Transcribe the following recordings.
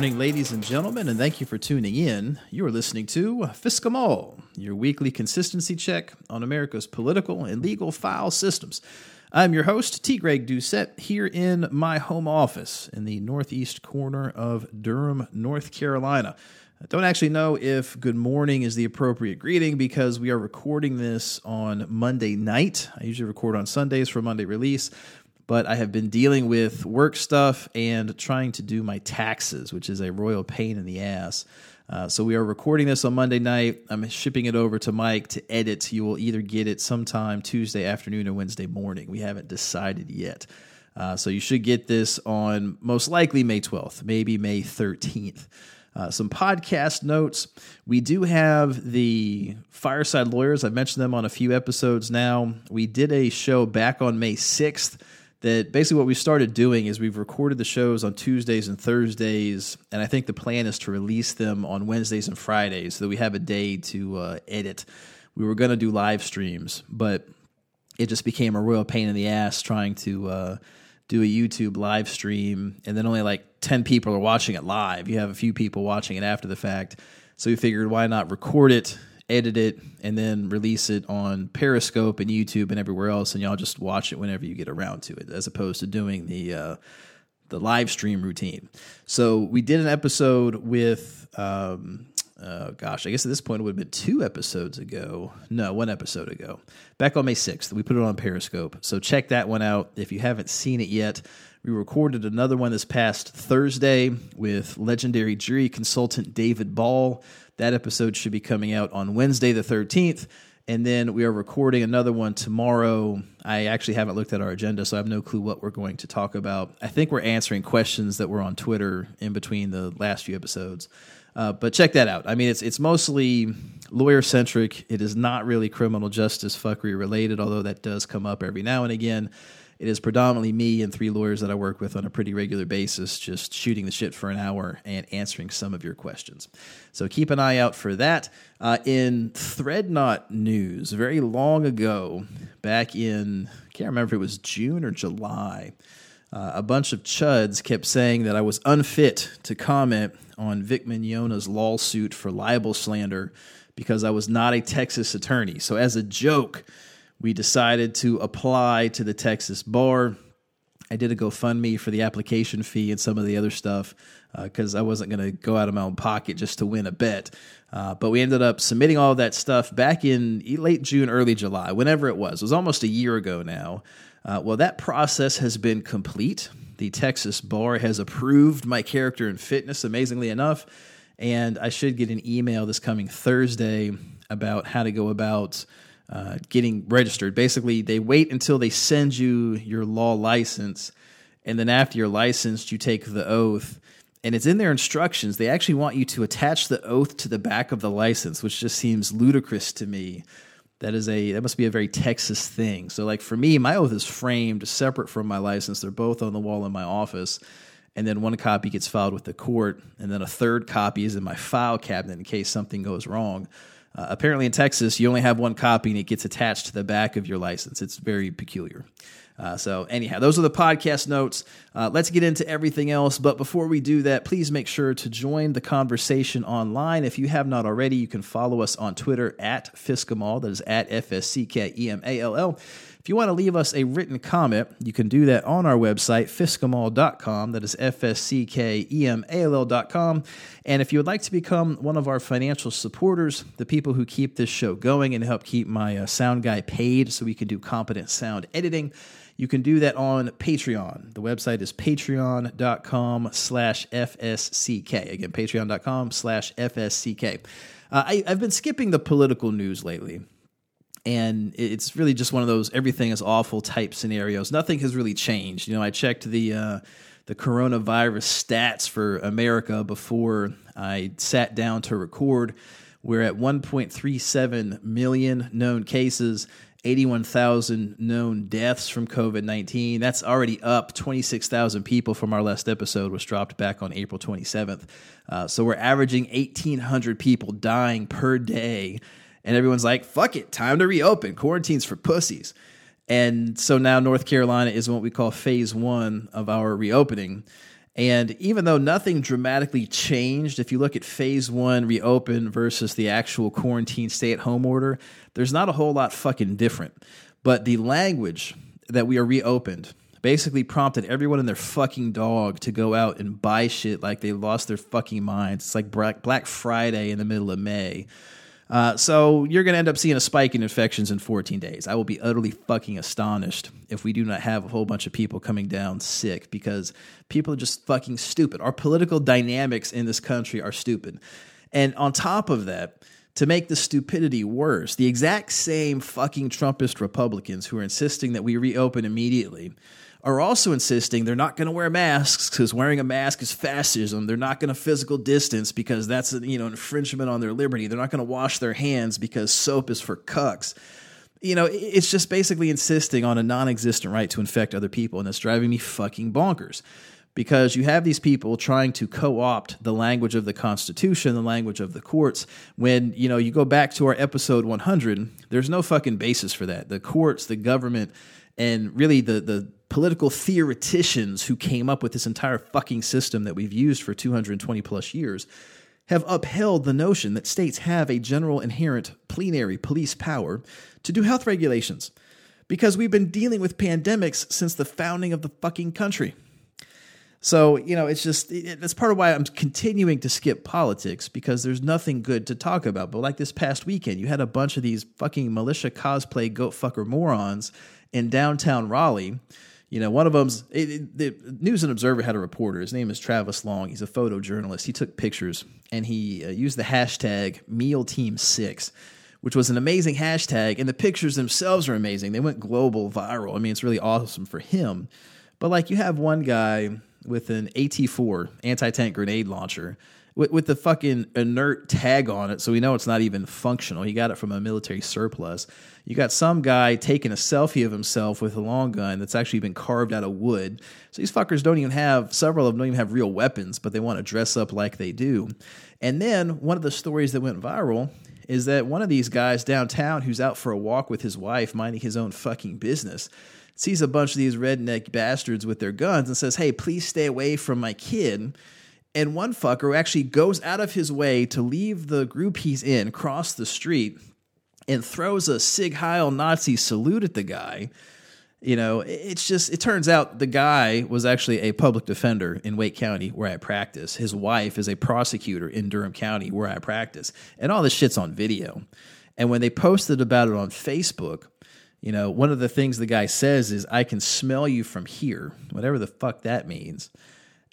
Morning, ladies and gentlemen, and thank you for tuning in. You are listening to Fiscamol, your weekly consistency check on America's political and legal file systems. I'm your host, T. Greg Doucette, here in my home office in the northeast corner of Durham, North Carolina. I don't actually know if good morning is the appropriate greeting because we are recording this on Monday night. I usually record on Sundays for Monday release, but I have been dealing with work stuff and trying to do my taxes, which is a royal pain in the ass. Uh, so we are recording this on Monday night. I'm shipping it over to Mike to edit. You will either get it sometime Tuesday afternoon or Wednesday morning. We haven't decided yet. Uh, so you should get this on most likely May 12th, maybe May 13th. Uh, some podcast notes. We do have the Fireside Lawyers. I've mentioned them on a few episodes now. We did a show back on May 6th that basically what we started doing is we've recorded the shows on Tuesdays and Thursdays, and I think the plan is to release them on Wednesdays and Fridays so that we have a day to uh, edit. We were going to do live streams, but it just became a real pain in the ass trying to uh, do a YouTube live stream, and then only like 10 people are watching it live. You have a few people watching it after the fact. So we figured why not record it, edit it, and then release it on Periscope and YouTube and everywhere else, and y'all just watch it whenever you get around to it, as opposed to doing the uh, the live stream routine. So we did an episode with, um, uh, gosh, I guess at this point it would have been two episodes ago. No, one episode ago. Back on May 6th, we put it on Periscope. So check that one out if you haven't seen it yet. We recorded another one this past Thursday with legendary jury consultant David Ball. That episode should be coming out on Wednesday, the 13th. And then we are recording another one tomorrow. I actually haven't looked at our agenda, so I have no clue what we're going to talk about. I think we're answering questions that were on Twitter in between the last few episodes. Uh, but check that out. I mean, it's it's mostly lawyer centric. It is not really criminal justice fuckery related, although that does come up every now and again. It is predominantly me and three lawyers that I work with on a pretty regular basis, just shooting the shit for an hour and answering some of your questions. So keep an eye out for that. Uh, in Threadnought news, very long ago, back in, I can't remember if it was June or July, uh, a bunch of chuds kept saying that I was unfit to comment on Vic Mignogna's lawsuit for libel slander because I was not a Texas attorney. So, as a joke, we decided to apply to the Texas bar. I did a GoFundMe for the application fee and some of the other stuff because uh, I wasn't going to go out of my own pocket just to win a bet. Uh, but we ended up submitting all that stuff back in late June, early July, whenever it was. It was almost a year ago now. Uh, well, that process has been complete. The Texas bar has approved my character and fitness, amazingly enough. And I should get an email this coming Thursday about how to go about uh, getting registered. Basically, they wait until they send you your law license, and then after you're licensed, you take the oath. And it's in their instructions. They actually want you to attach the oath to the back of the license, which just seems ludicrous to me. That is a that must be a very Texas thing. So, like for me, my oath is framed separate from my license. They're both on the wall in my office and then one copy gets filed with the court, and then a third copy is in my file cabinet in case something goes wrong. Uh, apparently, in Texas, you only have one copy and it gets attached to the back of your license. It's very peculiar. Uh, so, anyhow, those are the podcast notes. Uh, let's get into everything else. But before we do that, please make sure to join the conversation online. If you have not already, you can follow us on Twitter at Fiscamall. That is at F S C K E M A L L. If you want to leave us a written comment, you can do that on our website, fiscamall.com. That is F S C K E M A L L.com. And if you would like to become one of our financial supporters, the people who keep this show going and help keep my uh, sound guy paid so we can do competent sound editing, you can do that on Patreon. The website is patreon.com slash FSCK. Again, patreon.com slash FSCK. Uh, I, I've been skipping the political news lately and it's really just one of those everything is awful type scenarios. Nothing has really changed. You know, I checked the uh, the coronavirus stats for America before I sat down to record. We're at 1.37 million known cases, 81,000 known deaths from COVID 19. That's already up 26,000 people from our last episode, which dropped back on April 27th. Uh, so we're averaging 1,800 people dying per day and everyone's like, fuck it, time to reopen. Quarantines for pussies. And so now North Carolina is what we call phase one of our reopening. And even though nothing dramatically changed, if you look at phase one reopen versus the actual quarantine stay at home order, there's not a whole lot fucking different. But the language that we are reopened basically prompted everyone and their fucking dog to go out and buy shit like they lost their fucking minds. It's like Black Friday in the middle of May. Uh, so you're going to end up seeing a spike in infections in 14 days. I will be utterly fucking astonished if we do not have a whole bunch of people coming down sick because people are just fucking stupid. Our political dynamics in this country are stupid. And on top of that, to make the stupidity worse, the exact same fucking Trumpist Republicans who are insisting that we reopen immediately are also insisting they're not going to wear masks because wearing a mask is fascism. They're not going to physical distance because that's you know infringement on their liberty. They're not going to wash their hands because soap is for cucks. You know, it's just basically insisting on a non-existent right to infect other people, and it's driving me fucking bonkers. Because you have these people trying to co-opt the language of the Constitution, the language of the courts. When you know you go back to our episode 100, there's no fucking basis for that. The courts, the government, and really the the political theoreticians who came up with this entire fucking system that we've used for 220 plus years have upheld the notion that states have a general inherent plenary police power to do health regulations because we've been dealing with pandemics since the founding of the fucking country. So, you know, it's just, that's part of why I'm continuing to skip politics because there's nothing good to talk about. But like this past weekend, you had a bunch of these fucking militia cosplay goat fucker morons in downtown Raleigh you know, one of them's it, it, the News and Observer had a reporter. His name is Travis Long. He's a photojournalist. He took pictures and he uh, used the hashtag Meal Team Six, which was an amazing hashtag. And the pictures themselves are amazing. They went global, viral. I mean, it's really awesome for him. But like, you have one guy with an AT4 anti tank grenade launcher with, with the fucking inert tag on it, so we know it's not even functional. He got it from a military surplus. You got some guy taking a selfie of himself with a long gun that's actually been carved out of wood. So these fuckers don't even have, several of them don't even have real weapons, but they want to dress up like they do. And then one of the stories that went viral is that one of these guys downtown who's out for a walk with his wife, minding his own fucking business, sees a bunch of these redneck bastards with their guns and says, Hey, please stay away from my kid and one fucker who actually goes out of his way to leave the group he's in, cross the street, and throws a Sieg Heil Nazi salute at the guy. You know, it's just, it turns out the guy was actually a public defender in Wake County where I practice. His wife is a prosecutor in Durham County where I practice. And all this shit's on video. And when they posted about it on Facebook, you know, one of the things the guy says is, I can smell you from here, whatever the fuck that means.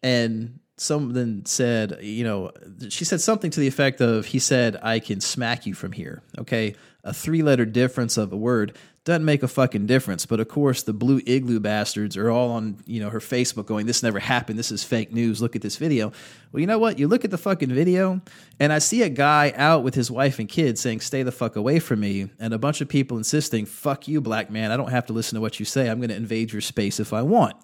And something said, you know, she said something to the effect of, he said, I can smack you from here. Okay. A three letter difference of a word doesn't make a fucking difference. But of course, the boogaloo bastards are all on, you know, her Facebook going, this never happened. This is fake news. Look at this video. Well, you know what? You look at the fucking video, and I see a guy out with his wife and kids saying, stay the fuck away from me. And a bunch of people insisting, fuck you, black man. I don't have to listen to what you say. I'm going to invade your space if I want.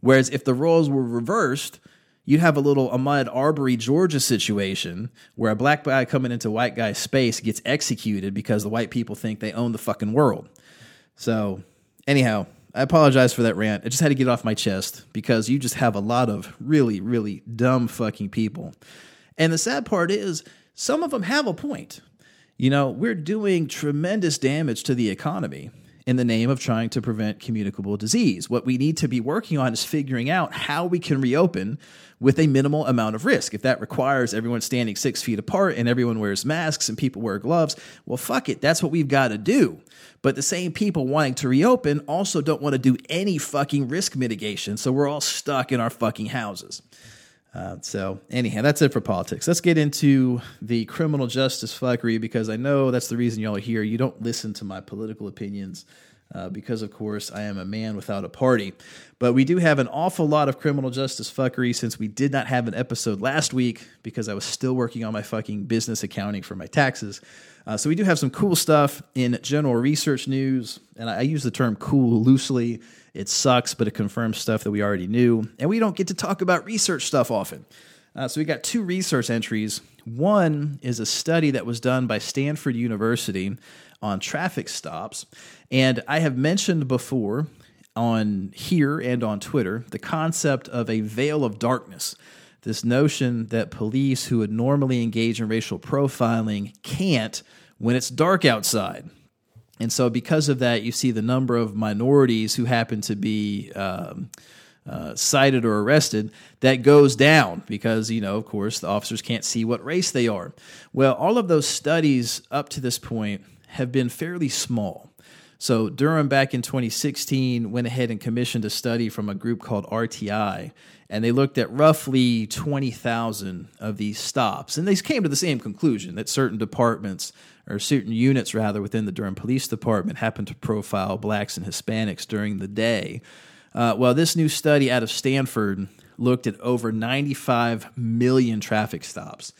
Whereas if the roles were reversed, you'd have a little Ahmaud Arbery, Georgia situation where a black guy coming into white guy space gets executed because the white people think they own the fucking world. So, anyhow, I apologize for that rant. I just had to get off my chest because you just have a lot of really, really dumb fucking people. And the sad part is, some of them have a point. You know, we're doing tremendous damage to the economy in the name of trying to prevent communicable disease. What we need to be working on is figuring out how we can reopen with a minimal amount of risk. If that requires everyone standing six feet apart and everyone wears masks and people wear gloves, well, fuck it. That's what we've got to do. But the same people wanting to reopen also don't want to do any fucking risk mitigation. So we're all stuck in our fucking houses. Uh, so, anyhow, that's it for politics. Let's get into the criminal justice fuckery because I know that's the reason y'all are here. You don't listen to my political opinions uh, because, of course, I am a man without a party. But we do have an awful lot of criminal justice fuckery since we did not have an episode last week because I was still working on my fucking business accounting for my taxes. Uh, so we do have some cool stuff in general research news, and I, I use the term cool loosely. It sucks, but it confirms stuff that we already knew, and we don't get to talk about research stuff often. Uh, so we got two research entries. One is a study that was done by Stanford University on traffic stops. And I have mentioned before on here and on Twitter the concept of a veil of darkness. This notion that police who would normally engage in racial profiling can't when it's dark outside. And so, because of that, you see the number of minorities who happen to be um, uh, cited or arrested that goes down because, you know, of course, the officers can't see what race they are. Well, all of those studies up to this point have been fairly small. So, Durham back in 2016 went ahead and commissioned a study from a group called RTI, and they looked at roughly 20,000 of these stops. And they came to the same conclusion that certain departments or certain units rather within the Durham Police Department happen to profile blacks and Hispanics during the day. Uh, well, this new study out of Stanford looked at over 95 million traffic stops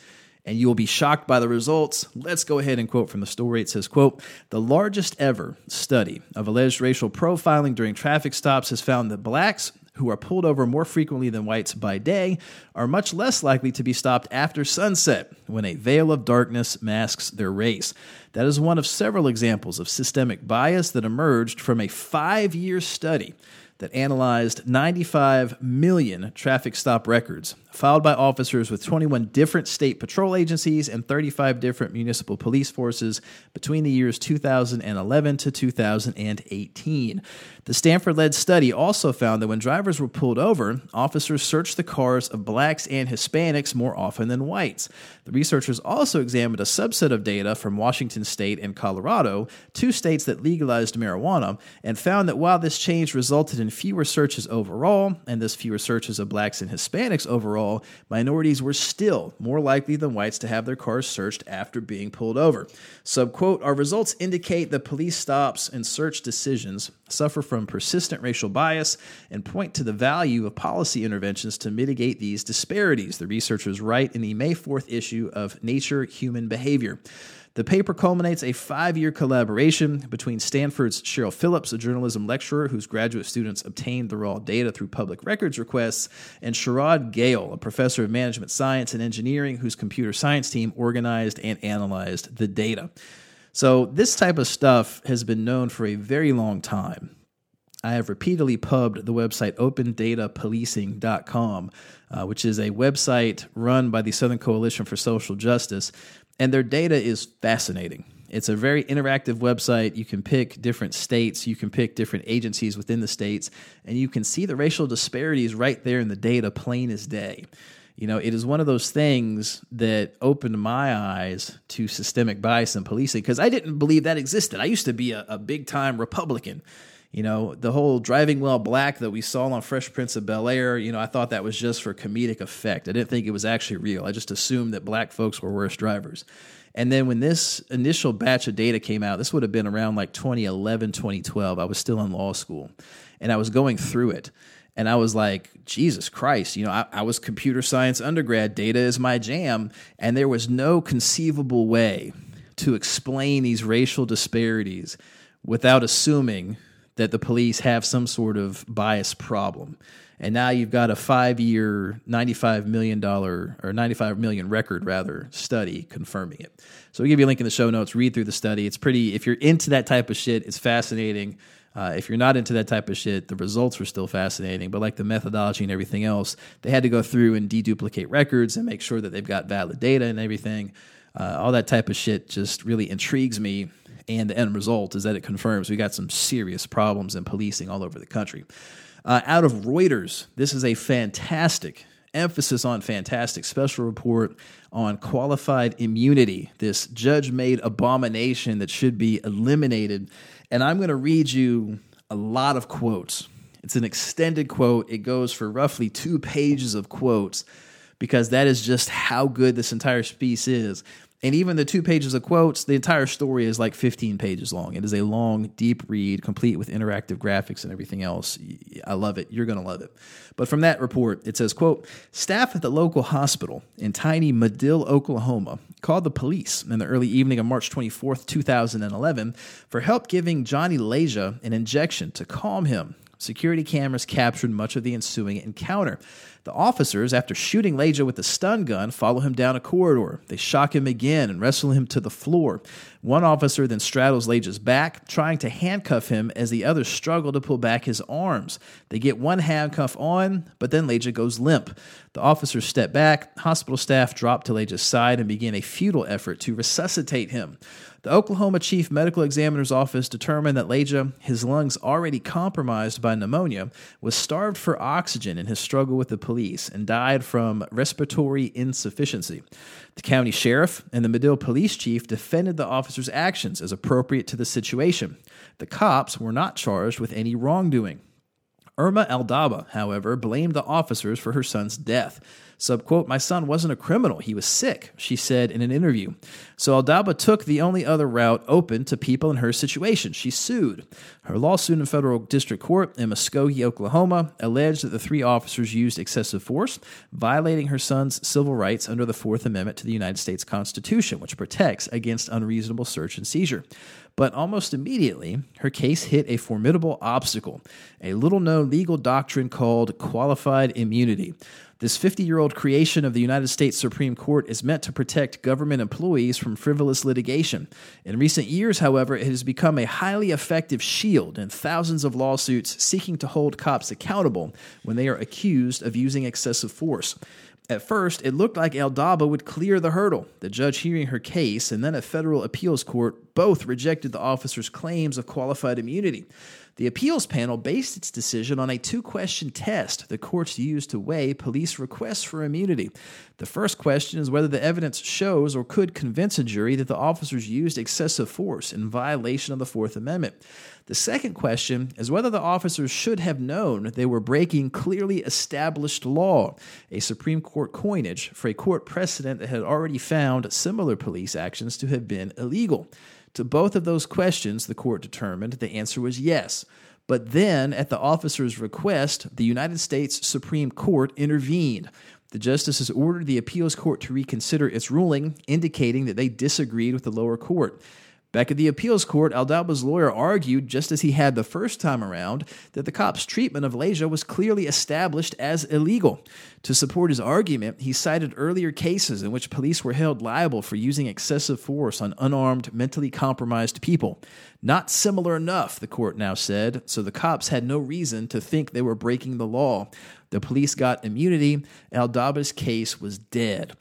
and you will be shocked by the results. Let's go ahead and quote from the story. It says, quote, the largest ever study of alleged racial profiling during traffic stops has found that blacks who are pulled over more frequently than whites by day are much less likely to be stopped after sunset when a veil of darkness masks their race. That is one of several examples of systemic bias that emerged from a five year study that analyzed 95 million traffic stop records filed by officers with 21 different state patrol agencies and 35 different municipal police forces between the years 2011 to 2018. The Stanford led study also found that when drivers were pulled over, officers searched the cars of blacks and Hispanics more often than whites. The researchers also examined a subset of data from Washington state and Colorado, two states that legalized marijuana, and found that while this change resulted in fewer searches overall, and thus fewer searches of blacks and Hispanics overall, overall, minorities were still more likely than whites to have their cars searched after being pulled over. Subquote, our results indicate that police stops and search decisions suffer from persistent racial bias and point to the value of policy interventions to mitigate these disparities, the researchers write in the May 4th issue of Nature Human Behavior. The paper culminates a five year collaboration between Stanford's Cheryl Phillips, a journalism lecturer whose graduate students obtained the raw data through public records requests, and Sharad Goel, a professor of management science and engineering whose computer science team organized and analyzed the data. So, this type of stuff has been known for a very long time. I have repeatedly pubbed the website opendatapolicing.com, uh, which is a website run by the Southern Coalition for Social Justice and their data is fascinating. It's a very interactive website. You can pick different states, you can pick different agencies within the states, and you can see the racial disparities right there in the data, plain as day. You know, it is one of those things that opened my eyes to systemic bias in policing because I didn't believe that existed. I used to be a, a big time Republican. You know, the whole driving while black that we saw on Fresh Prince of Bel Air, you know, I thought that was just for comedic effect. I didn't think it was actually real. I just assumed that black folks were worse drivers. And then when this initial batch of data came out, this would have been around like 2011, 2012. I was still in law school and I was going through it. And I was like, Jesus Christ, you know, I, I was computer science undergrad, data is my jam. And there was no conceivable way to explain these racial disparities without assuming that the police have some sort of bias problem. And now you've got a five year, $95 million or 95 million record rather study confirming it. So we give you a link in the show notes. Read through the study. It's pretty, if you're into that type of shit, it's fascinating. Uh, if you're not into that type of shit, the results were still fascinating, but like the methodology and everything else, they had to go through and deduplicate records and make sure that they've got valid data and everything. Uh, all that type of shit just really intrigues me and the end result is that it confirms we got some serious problems in policing all over the country. Uh, out of Reuters, this is a fantastic emphasis on fantastic special report on qualified immunity, this judge made abomination that should be eliminated. And I'm going to read you a lot of quotes. It's an extended quote, it goes for roughly two pages of quotes because that is just how good this entire piece is. And even the two pages of quotes, the entire story is like 15 pages long. It is a long, deep read, complete with interactive graphics and everything else. I love it. You're going to love it. But from that report, it says, quote, staff at the local hospital in tiny Madill, Oklahoma, called the police in the early evening of March 24th, 2011, for help giving Johnny Leija an injection to calm him Security cameras captured much of the ensuing encounter. The officers, after shooting Leija with a stun gun, follow him down a corridor. They shock him again and wrestle him to the floor. One officer then straddles Leija's back, trying to handcuff him as the others struggle to pull back his arms. They get one handcuff on, but then Leija goes limp. The officers step back, hospital staff drop to Leija's side and begin a futile effort to resuscitate him. The Oklahoma Chief Medical Examiner's Office determined that Leija, his lungs already compromised by pneumonia, was starved for oxygen in his struggle with the police and died from respiratory insufficiency. The county sheriff and the Madill police chief defended the officer's actions as appropriate to the situation. The cops were not charged with any wrongdoing. Irma Aldaba, however, blamed the officers for her son's death. Subquote, my son wasn't a criminal. He was sick, she said in an interview. So Aldaba took the only other route open to people in her situation. She sued. Her lawsuit in federal district court in Muskogee, Oklahoma, alleged that the three officers used excessive force, violating her son's civil rights under the Fourth Amendment to the United States Constitution, which protects against unreasonable search and seizure. But almost immediately, her case hit a formidable obstacle a little known legal doctrine called qualified immunity. This 50 year old creation of the United States Supreme Court is meant to protect government employees from frivolous litigation. In recent years, however, it has become a highly effective shield in thousands of lawsuits seeking to hold cops accountable when they are accused of using excessive force. At first, it looked like Aldaba would clear the hurdle. The judge hearing her case and then a federal appeals court both rejected the officer's claims of qualified immunity. The appeals panel based its decision on a two question test the courts use to weigh police requests for immunity. The first question is whether the evidence shows or could convince a jury that the officers used excessive force in violation of the Fourth Amendment. The second question is whether the officers should have known they were breaking clearly established law, a Supreme Court coinage for a court precedent that had already found similar police actions to have been illegal. To both of those questions, the court determined the answer was yes. But then, at the officer's request, the United States Supreme Court intervened. The justices ordered the appeals court to reconsider its ruling, indicating that they disagreed with the lower court. Back at the appeals court, Aldaba's lawyer argued, just as he had the first time around, that the cop's treatment of Leija was clearly established as illegal. To support his argument, he cited earlier cases in which police were held liable for using excessive force on unarmed, mentally compromised people. Not similar enough, the court now said, so the cops had no reason to think they were breaking the law. The police got immunity. Aldaba's case was dead.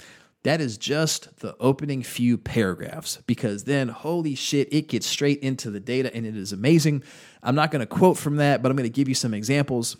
That is just the opening few paragraphs because then, holy shit, it gets straight into the data and it is amazing. I'm not going to quote from that, but I'm going to give you some examples.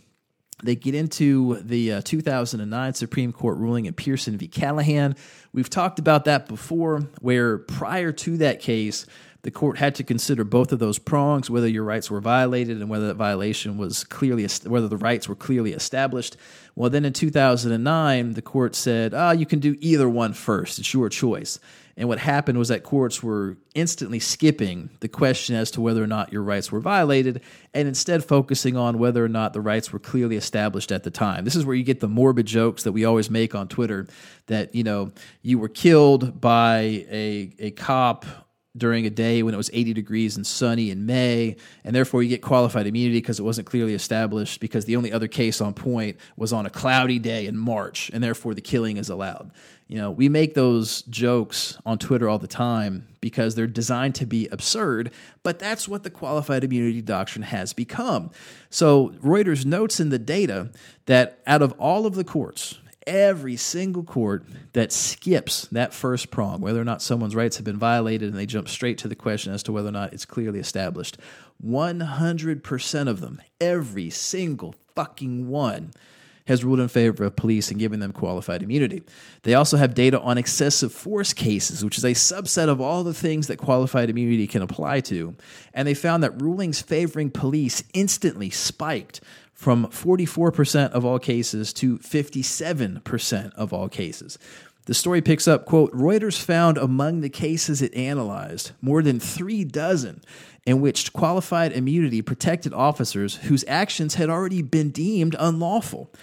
They get into the uh, 2009 Supreme Court ruling in Pearson v. Callahan. We've talked about that before, where prior to that case, the court had to consider both of those prongs, whether your rights were violated and whether that violation was clearly, whether the rights were clearly established. Well, then in 2009, the court said, ah, oh, you can do either one first. It's your choice. And what happened was that courts were instantly skipping the question as to whether or not your rights were violated and instead focusing on whether or not the rights were clearly established at the time. This is where you get the morbid jokes that we always make on Twitter that, you know, you were killed by a, a cop during a day when it was 80 degrees and sunny in May, and therefore you get qualified immunity because it wasn't clearly established because the only other case on point was on a cloudy day in March, and therefore the killing is allowed. You know, we make those jokes on Twitter all the time because they're designed to be absurd, but that's what the qualified immunity doctrine has become. So Reuters notes in the data that out of all of the courts, every single court that skips that first prong, whether or not someone's rights have been violated, and they jump straight to the question as to whether or not it's clearly established. 100% of them, every single fucking one, has ruled in favor of police and given them qualified immunity. They also have data on excessive force cases, which is a subset of all the things that qualified immunity can apply to. And they found that rulings favoring police instantly spiked from 44% of all cases to 57% of all cases. The story picks up, quote, Reuters found among the cases it analyzed more than three dozen in which qualified immunity protected officers whose actions had already been deemed unlawful.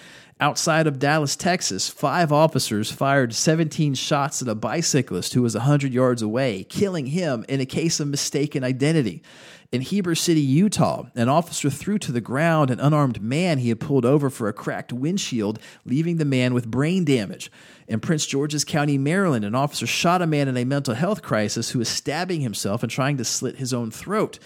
Outside of Dallas, Texas, five officers fired 17 shots at a bicyclist who was 100 yards away, killing him in a case of mistaken identity. In Heber City, Utah, an officer threw to the ground an unarmed man he had pulled over for a cracked windshield, leaving the man with brain damage. In Prince George's County, Maryland, an officer shot a man in a mental health crisis who was stabbing himself and trying to slit his own throat.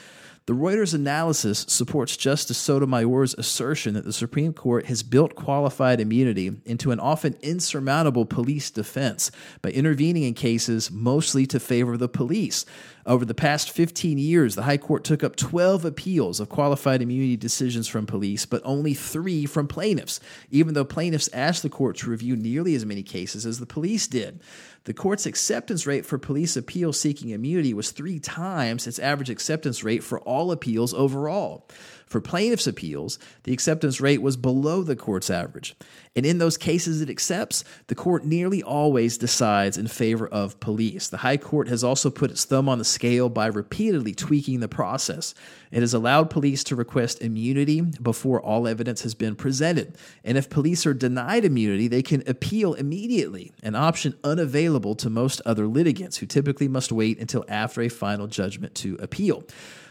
The Reuters analysis supports Justice Sotomayor's assertion that the Supreme Court has built qualified immunity into an often insurmountable police defense by intervening in cases mostly to favor the police. Over the past 15 years, the High Court took up 12 appeals of qualified immunity decisions from police, but only three from plaintiffs, even though plaintiffs asked the court to review nearly as many cases as the police did. The court's acceptance rate for police appeals seeking immunity was three times its average acceptance rate for all appeals overall. For plaintiffs' appeals, the acceptance rate was below the court's average. And in those cases it accepts, the court nearly always decides in favor of police. The High Court has also put its thumb on the scale by repeatedly tweaking the process. It has allowed police to request immunity before all evidence has been presented. And if police are denied immunity, they can appeal immediately, an option unavailable to most other litigants who typically must wait until after a final judgment to appeal.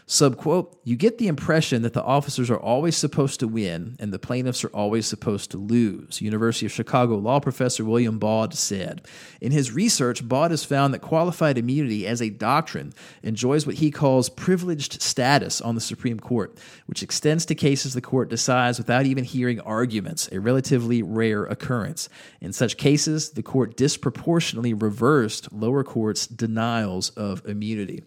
Subquote, you get the impression that the officers are always supposed to win and the plaintiffs are always supposed to lose. University of Chicago law professor William Baude said. In his research, Baude has found that qualified immunity as a doctrine enjoys what he calls privileged status on the Supreme Court, which extends to cases the court decides without even hearing arguments, a relatively rare occurrence. In such cases, the court disproportionately reversed lower courts' denials of immunity.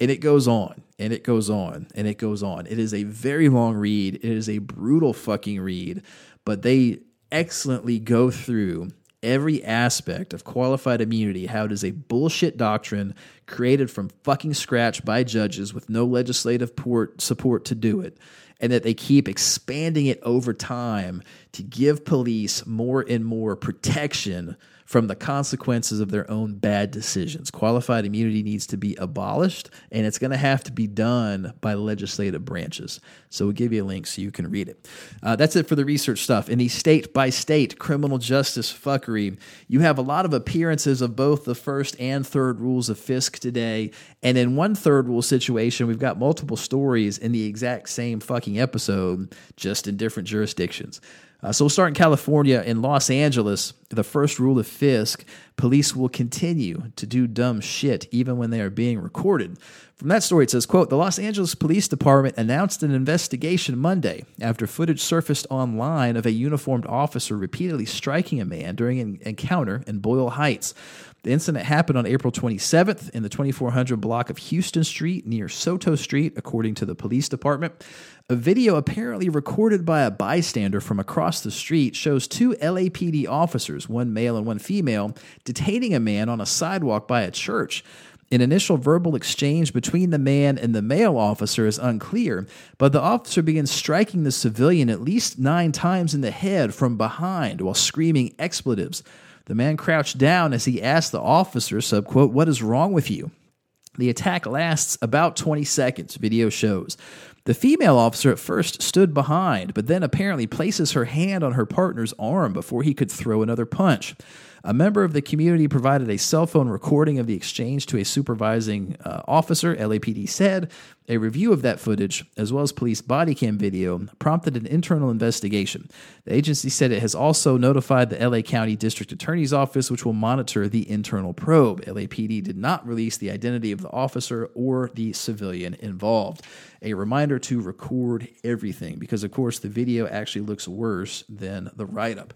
And it goes on and it goes on and it goes on. It is a very long read. It is a brutal fucking read, but they excellently go through every aspect of qualified immunity, how it is a bullshit doctrine created from fucking scratch by judges with no legislative port support to do it, and that they keep expanding it over time to give police more and more protection from the consequences of their own bad decisions. Qualified immunity needs to be abolished, and it's going to have to be done by legislative branches. So we'll give you a link so you can read it. Uh, that's it for the research stuff. In the state by state criminal justice fuckery, you have a lot of appearances of both the first and third rules of Fisk today. And in one third rule situation, we've got multiple stories in the exact same fucking episode, just in different jurisdictions. Uh, so we'll start in California. In Los Angeles, the first rule of Fisk police will continue to do dumb shit even when they are being recorded. From that story, it says, quote, The Los Angeles Police Department announced an investigation Monday after footage surfaced online of a uniformed officer repeatedly striking a man during an encounter in Boyle Heights. The incident happened on April 27th in the 2400 block of Houston Street near Soto Street, according to the police department. A video apparently recorded by a bystander from across the street shows two LAPD officers, one male and one female, detaining a man on a sidewalk by a church. An initial verbal exchange between the man and the male officer is unclear, but the officer begins striking the civilian at least nine times in the head from behind while screaming expletives. The man crouched down as he asked the officer, subquote, What is wrong with you? The attack lasts about 20 seconds, video shows. The female officer at first stood behind, but then apparently places her hand on her partner's arm before he could throw another punch. A member of the community provided a cell phone recording of the exchange to a supervising uh, officer, LAPD said. A review of that footage, as well as police body cam video, prompted an internal investigation. The agency said it has also notified the LA County District Attorney's Office, which will monitor the internal probe. LAPD did not release the identity of the officer or the civilian involved. A reminder to record everything, because of course the video actually looks worse than the write up.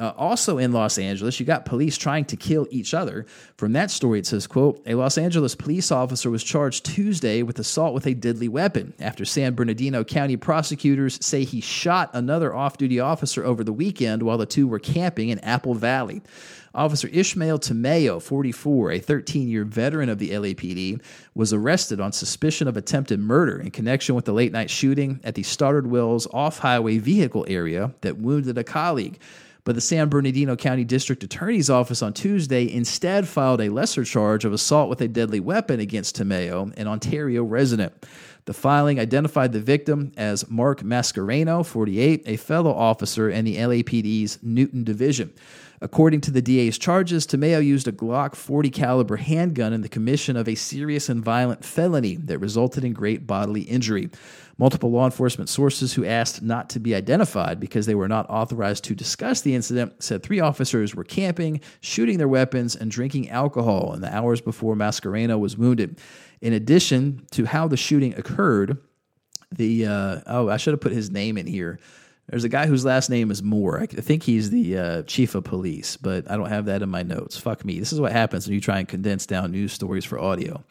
Uh, also in Los Angeles, you got police trying to kill each other. From that story, it says, quote, a Los Angeles police officer was charged Tuesday with assault with a deadly weapon after San Bernardino County prosecutors say he shot another off-duty officer over the weekend while the two were camping in Apple Valley. Officer Ishmael Tamayo, 44, a 13 year veteran of the LAPD, was arrested on suspicion of attempted murder in connection with the late night shooting at the Stoddard Wells off highway vehicle area that wounded a colleague. But the San Bernardino County District Attorney's Office on Tuesday instead filed a lesser charge of assault with a deadly weapon against Tamayo, an Ontario resident. The filing identified the victim as Mark Mascareno, 48, a fellow officer in the LAPD's Newton Division. According to the DA's charges, Tamayo used a Glock 40 caliber handgun in the commission of a serious and violent felony that resulted in great bodily injury. Multiple law enforcement sources who asked not to be identified because they were not authorized to discuss the incident said three officers were camping, shooting their weapons, and drinking alcohol in the hours before Mascareno was wounded. In addition to how the shooting occurred, the uh, oh, I should have put his name in here. There's a guy whose last name is Moore. I think he's the uh, chief of police, but I don't have that in my notes. Fuck me. This is what happens when you try and condense down news stories for audio.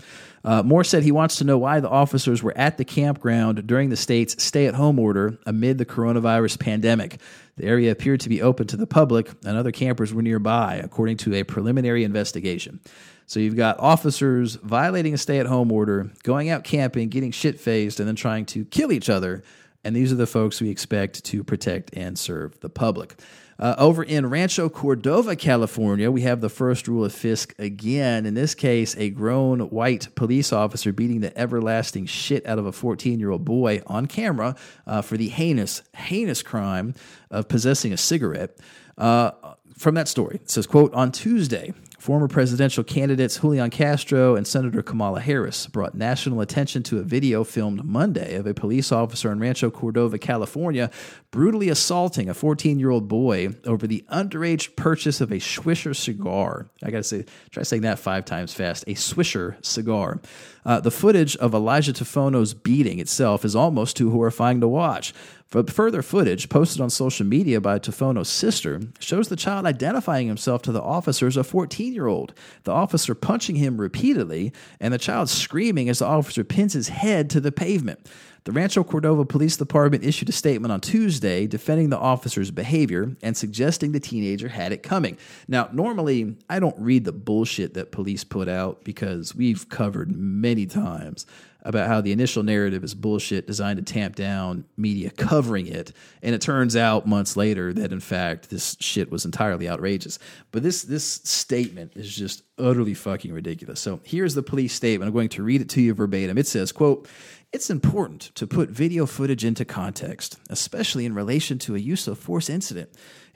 Uh, Moore said he wants to know why the officers were at the campground during the state's stay at home order amid the coronavirus pandemic. The area appeared to be open to the public, and other campers were nearby, according to a preliminary investigation. So you've got officers violating a stay at home order, going out camping, getting shit faced, and then trying to kill each other and these are the folks we expect to protect and serve the public. Uh, over in Rancho Cordova, California, we have the first rule of Fisk again. In this case, a grown white police officer beating the everlasting shit out of a 14 year old boy on camera uh, for the heinous, heinous crime of possessing a cigarette. Uh, from that story, it says, quote, on Tuesday, Former presidential candidates Julian Castro and Senator Kamala Harris brought national attention to a video filmed Monday of a police officer in Rancho Cordova, California, brutally assaulting a 14 year old boy over the underage purchase of a Swisher cigar. I gotta say, try saying that five times fast a Swisher cigar. Uh, the footage of Elijah Tafono's beating itself is almost too horrifying to watch. But further footage posted on social media by Tafono's sister shows the child identifying himself to the officer as a 14 year old, the officer punching him repeatedly, and the child screaming as the officer pins his head to the pavement. The Rancho Cordova Police Department issued a statement on Tuesday defending the officer's behavior and suggesting the teenager had it coming. Now, normally, I don't read the bullshit that police put out because we've covered many times about how the initial narrative is bullshit designed to tamp down media covering it. And it turns out months later that in fact this shit was entirely outrageous. But this this statement is just utterly fucking ridiculous. So here's the police statement. I'm going to read it to you verbatim. It says, quote, it's important to put video footage into context, especially in relation to a use of force incident.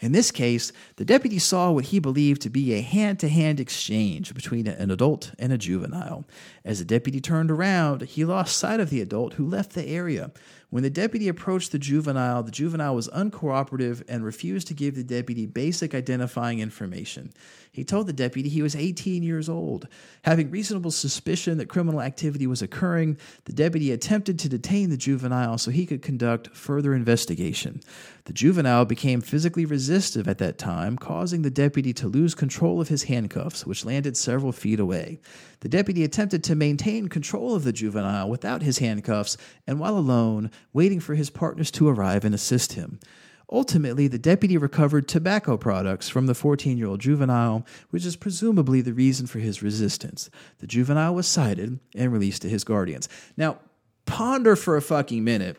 In this case, the deputy saw what he believed to be a hand to hand exchange between an adult and a juvenile. As the deputy turned around, he lost sight of the adult who left the area. When the deputy approached the juvenile, the juvenile was uncooperative and refused to give the deputy basic identifying information. He told the deputy he was 18 years old. Having reasonable suspicion that criminal activity was occurring, the deputy attempted to detain the juvenile so he could conduct further investigation. The juvenile became physically resistive at that time, causing the deputy to lose control of his handcuffs, which landed several feet away. The deputy attempted to maintain control of the juvenile without his handcuffs and while alone, waiting for his partners to arrive and assist him. Ultimately, the deputy recovered tobacco products from the 14 year old juvenile, which is presumably the reason for his resistance. The juvenile was cited and released to his guardians. Now, ponder for a fucking minute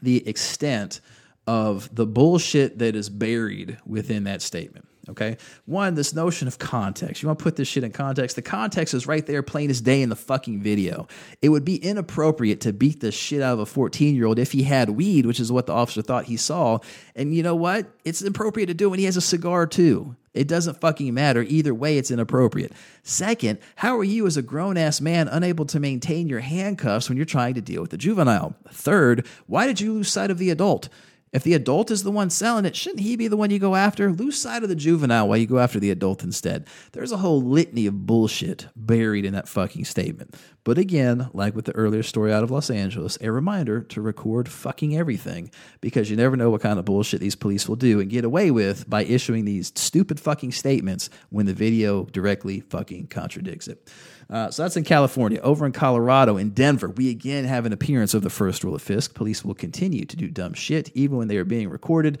the extent of the bullshit that is buried within that statement. Okay. One, this notion of context. You want to put this shit in context. The context is right there, plain as day in the fucking video. It would be inappropriate to beat the shit out of a 14 year old if he had weed, which is what the officer thought he saw. And you know what? It's appropriate to do when he has a cigar too. It doesn't fucking matter. Either way, it's inappropriate. Second, how are you as a grown ass man unable to maintain your handcuffs when you're trying to deal with a juvenile? Third, why did you lose sight of the adult? If the adult is the one selling it, shouldn't he be the one you go after? Lose sight of the juvenile while you go after the adult instead. There's a whole litany of bullshit buried in that fucking statement. But again, like with the earlier story out of Los Angeles, a reminder to record fucking everything because you never know what kind of bullshit these police will do and get away with by issuing these stupid fucking statements when the video directly fucking contradicts it. Uh, so that's in California. Over in Colorado, in Denver, we again have an appearance of the first rule of Fisk. Police will continue to do dumb shit even when they are being recorded.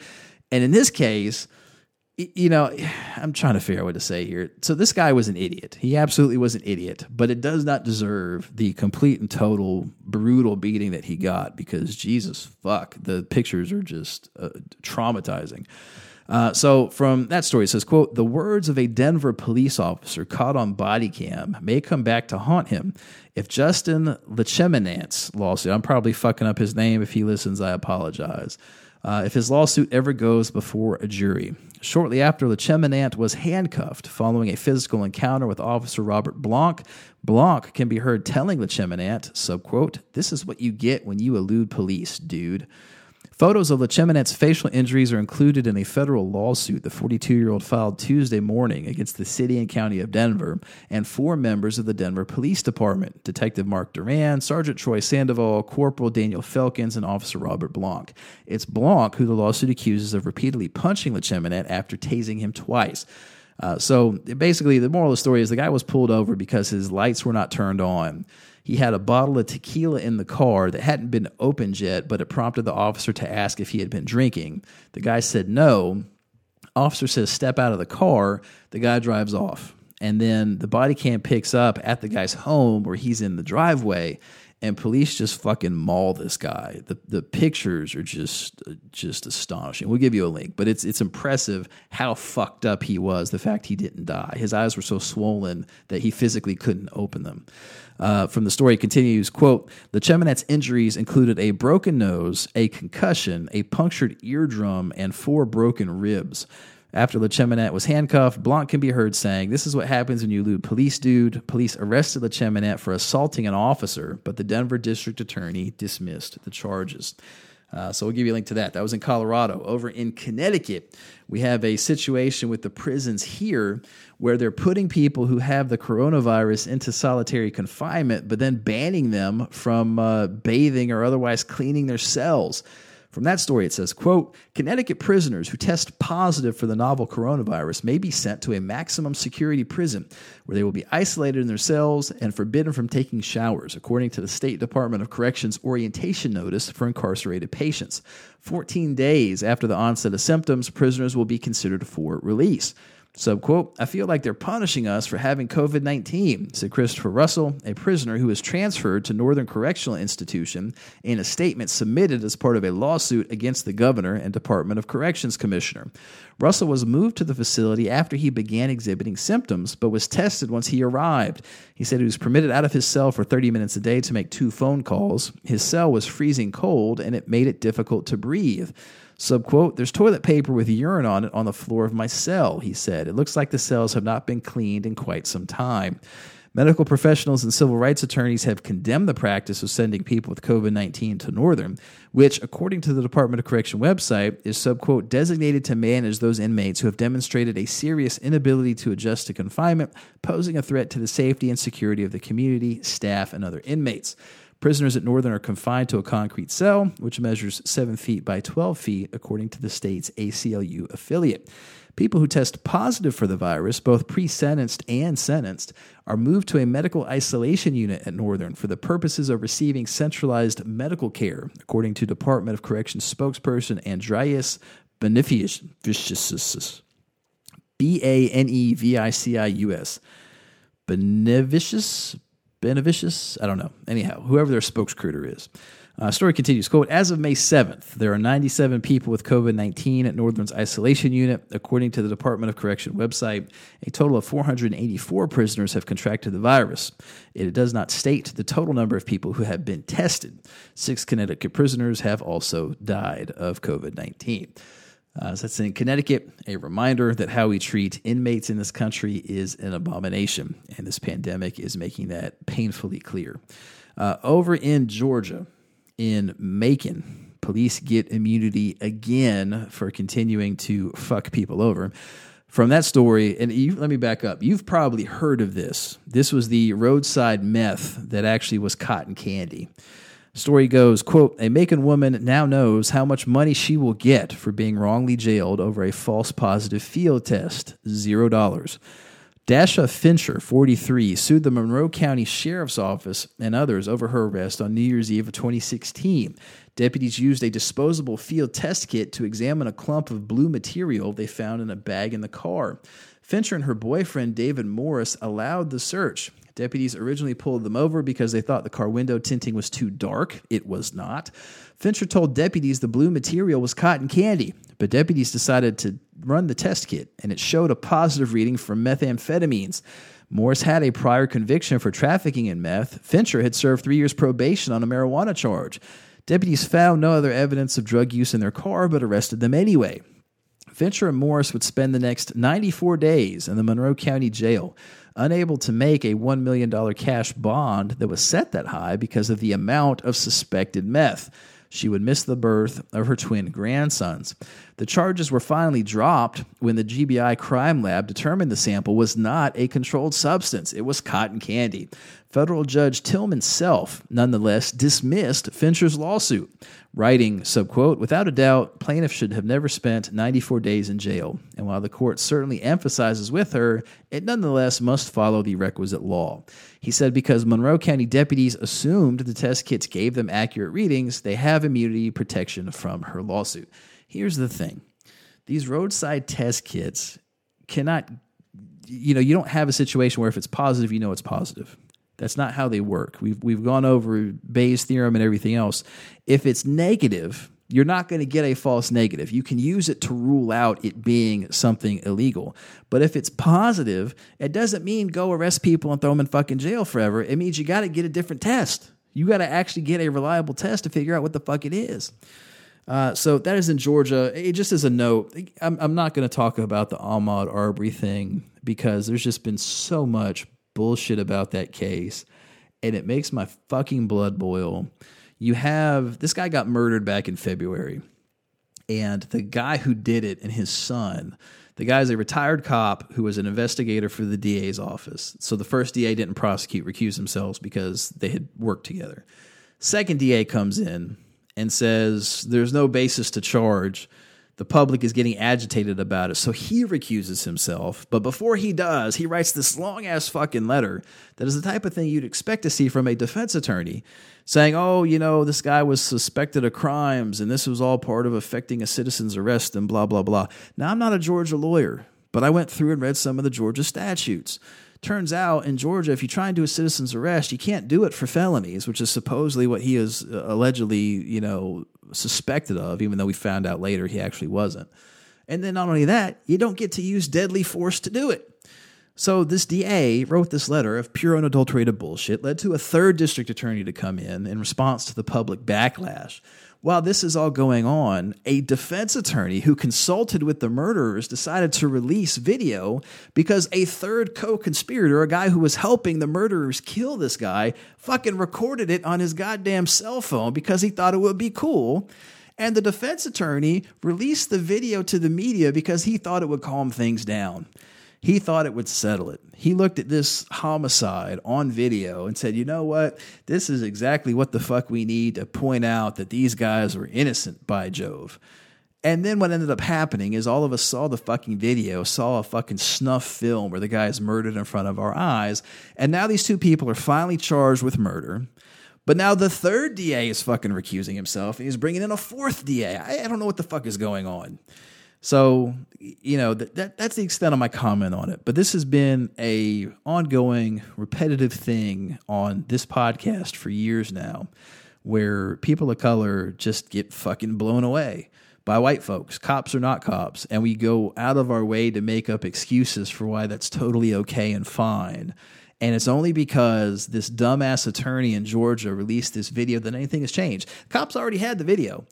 And in this case, you know, I'm trying to figure out what to say here. So this guy was an idiot. He absolutely was an idiot, but it does not deserve the complete and total brutal beating that he got because Jesus fuck, the pictures are just uh, traumatizing. Uh, so from that story, it says, quote, the words of a Denver police officer caught on body cam may come back to haunt him if Justin Lecheminant's lawsuit, I'm probably fucking up his name. If he listens, I apologize. Uh, if his lawsuit ever goes before a jury. Shortly after, Lecheminant was handcuffed following a physical encounter with Officer Robert Blanc. Blanc can be heard telling Lecheminant, subquote, this is what you get when you elude police, dude. Photos of Lecheminet's facial injuries are included in a federal lawsuit the 42 year old filed Tuesday morning against the city and county of Denver and four members of the Denver Police Department Detective Mark Duran, Sergeant Troy Sandoval, Corporal Daniel Felkins, and Officer Robert Blanc. It's Blanc who the lawsuit accuses of repeatedly punching Lecheminet after tasing him twice. Uh, so basically, the moral of the story is the guy was pulled over because his lights were not turned on. He had a bottle of tequila in the car that hadn't been opened yet, but it prompted the officer to ask if he had been drinking. The guy said no. Officer says, Step out of the car. The guy drives off. And then the body cam picks up at the guy's home where he's in the driveway and police just fucking maul this guy. The the pictures are just just astonishing. We'll give you a link, but it's it's impressive how fucked up he was. The fact he didn't die. His eyes were so swollen that he physically couldn't open them. Uh, from the story continues, quote, Lecheminette's injuries included a broken nose, a concussion, a punctured eardrum, and four broken ribs. After Lecheminette was handcuffed, Blanc can be heard saying, This is what happens when you elude police, dude. Police arrested Lecheminette for assaulting an officer, but the Denver district attorney dismissed the charges. Uh, so we'll give you a link to that. That was in Colorado. Over in Connecticut, we have a situation with the prisons here where they're putting people who have the coronavirus into solitary confinement, but then banning them from uh, bathing or otherwise cleaning their cells. From that story, it says, quote, Connecticut prisoners who test positive for the novel coronavirus may be sent to a maximum security prison where they will be isolated in their cells and forbidden from taking showers, according to the State Department of Corrections orientation notice for incarcerated patients. 14 days after the onset of symptoms, prisoners will be considered for release. Subquote, I feel like they're punishing us for having COVID 19, said Christopher Russell, a prisoner who was transferred to Northern Correctional Institution in a statement submitted as part of a lawsuit against the governor and Department of Corrections commissioner. Russell was moved to the facility after he began exhibiting symptoms, but was tested once he arrived. He said he was permitted out of his cell for 30 minutes a day to make two phone calls. His cell was freezing cold and it made it difficult to breathe. Subquote, there's toilet paper with urine on it on the floor of my cell, he said. It looks like the cells have not been cleaned in quite some time. Medical professionals and civil rights attorneys have condemned the practice of sending people with COVID 19 to Northern, which, according to the Department of Correction website, is subquote designated to manage those inmates who have demonstrated a serious inability to adjust to confinement, posing a threat to the safety and security of the community, staff, and other inmates. Prisoners at Northern are confined to a concrete cell, which measures 7 feet by 12 feet, according to the state's ACLU affiliate. People who test positive for the virus, both pre sentenced and sentenced, are moved to a medical isolation unit at Northern for the purposes of receiving centralized medical care, according to Department of Corrections spokesperson Andreas Beneficius. B A N E V I C I U S. Beneficius? Benevicius? I don't know. Anyhow, whoever their spokescruiter is. Uh, story continues. Quote, as of May 7th, there are 97 people with COVID 19 at Northern's isolation unit. According to the Department of Correction website, a total of 484 prisoners have contracted the virus. It does not state the total number of people who have been tested. Six Connecticut prisoners have also died of COVID 19. Uh, so that's in Connecticut. A reminder that how we treat inmates in this country is an abomination, and this pandemic is making that painfully clear. Uh, over in Georgia, in Macon, police get immunity again for continuing to fuck people over. From that story, and you, let me back up. You've probably heard of this. This was the roadside meth that actually was cotton candy. Story goes, quote, a Macon woman now knows how much money she will get for being wrongly jailed over a false positive field test. Zero dollars. Dasha Fincher, 43, sued the Monroe County Sheriff's Office and others over her arrest on New Year's Eve of 2016. Deputies used a disposable field test kit to examine a clump of blue material they found in a bag in the car. Fincher and her boyfriend, David Morris, allowed the search. Deputies originally pulled them over because they thought the car window tinting was too dark. It was not. Fincher told deputies the blue material was cotton candy, but deputies decided to run the test kit, and it showed a positive reading for methamphetamines. Morris had a prior conviction for trafficking in meth. Fincher had served three years probation on a marijuana charge. Deputies found no other evidence of drug use in their car, but arrested them anyway. Fincher and Morris would spend the next 94 days in the Monroe County Jail, unable to make a $1 million cash bond that was set that high because of the amount of suspected meth she would miss the birth of her twin grandsons. The charges were finally dropped when the GBI crime lab determined the sample was not a controlled substance, it was cotton candy. Federal Judge Tilman Self, nonetheless, dismissed Fincher's lawsuit, writing, subquote, without a doubt, plaintiff should have never spent 94 days in jail. And while the court certainly emphasizes with her, it nonetheless must follow the requisite law. He said because Monroe County deputies assumed the test kits gave them accurate readings, they have immunity protection from her lawsuit. Here's the thing these roadside test kits cannot, you know, you don't have a situation where if it's positive, you know it's positive. That's not how they work. We've we've gone over Bayes' theorem and everything else. If it's negative, you're not going to get a false negative. You can use it to rule out it being something illegal. But if it's positive, it doesn't mean go arrest people and throw them in fucking jail forever. It means you got to get a different test. You got to actually get a reliable test to figure out what the fuck it is. Uh, so that is in Georgia. It just as a note, I'm, I'm not going to talk about the Ahmaud Arbery thing because there's just been so much bullshit about that case, and it makes my fucking blood boil. You have this guy got murdered back in February, and the guy who did it and his son. The guy is a retired cop who was an investigator for the DA's office. So the first DA didn't prosecute, recuse themselves because they had worked together. Second DA comes in and says there's no basis to charge the public is getting agitated about it. So he recuses himself. But before he does, he writes this long ass fucking letter that is the type of thing you'd expect to see from a defense attorney saying, oh, you know, this guy was suspected of crimes and this was all part of affecting a citizen's arrest and blah, blah, blah. Now, I'm not a Georgia lawyer, but I went through and read some of the Georgia statutes. Turns out in Georgia, if you try and do a citizen's arrest, you can't do it for felonies, which is supposedly what he is uh, allegedly, you know, suspected of, even though we found out later he actually wasn't. And then not only that, you don't get to use deadly force to do it. So this DA wrote this letter of pure unadulterated bullshit, led to a third district attorney to come in in response to the public backlash. While this is all going on, a defense attorney who consulted with the murderers decided to release video because a third co conspirator, a guy who was helping the murderers kill this guy, fucking recorded it on his goddamn cell phone because he thought it would be cool. And the defense attorney released the video to the media because he thought it would calm things down. He thought it would settle it. He looked at this homicide on video and said, you know what? This is exactly what the fuck we need to point out that these guys were innocent by Jove. And then what ended up happening is all of us saw the fucking video, saw a fucking snuff film where the guy is murdered in front of our eyes. And now these two people are finally charged with murder. But now the third DA is fucking recusing himself and he's bringing in a fourth DA. I, I don't know what the fuck is going on. So, you know, that, that that's the extent of my comment on it. But this has been a ongoing, repetitive thing on this podcast for years now, where people of color just get fucking blown away by white folks, cops or not cops, and we go out of our way to make up excuses for why that's totally okay and fine. And it's only because this dumbass attorney in Georgia released this video that anything has changed. Cops already had the video.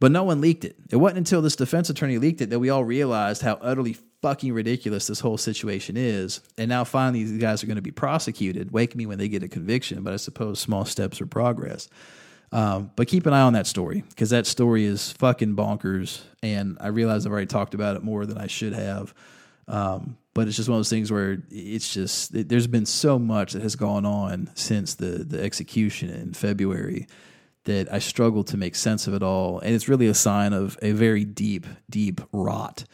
But no one leaked it. It wasn't until this defense attorney leaked it that we all realized how utterly fucking ridiculous this whole situation is. And now finally, these guys are going to be prosecuted. Wake me when they get a conviction, but I suppose small steps are progress. Um, but keep an eye on that story because that story is fucking bonkers. And I realize I've already talked about it more than I should have. Um, but it's just one of those things where it's just it, there's been so much that has gone on since the the execution in February that I struggle to make sense of it all. And it's really a sign of a very deep, deep rot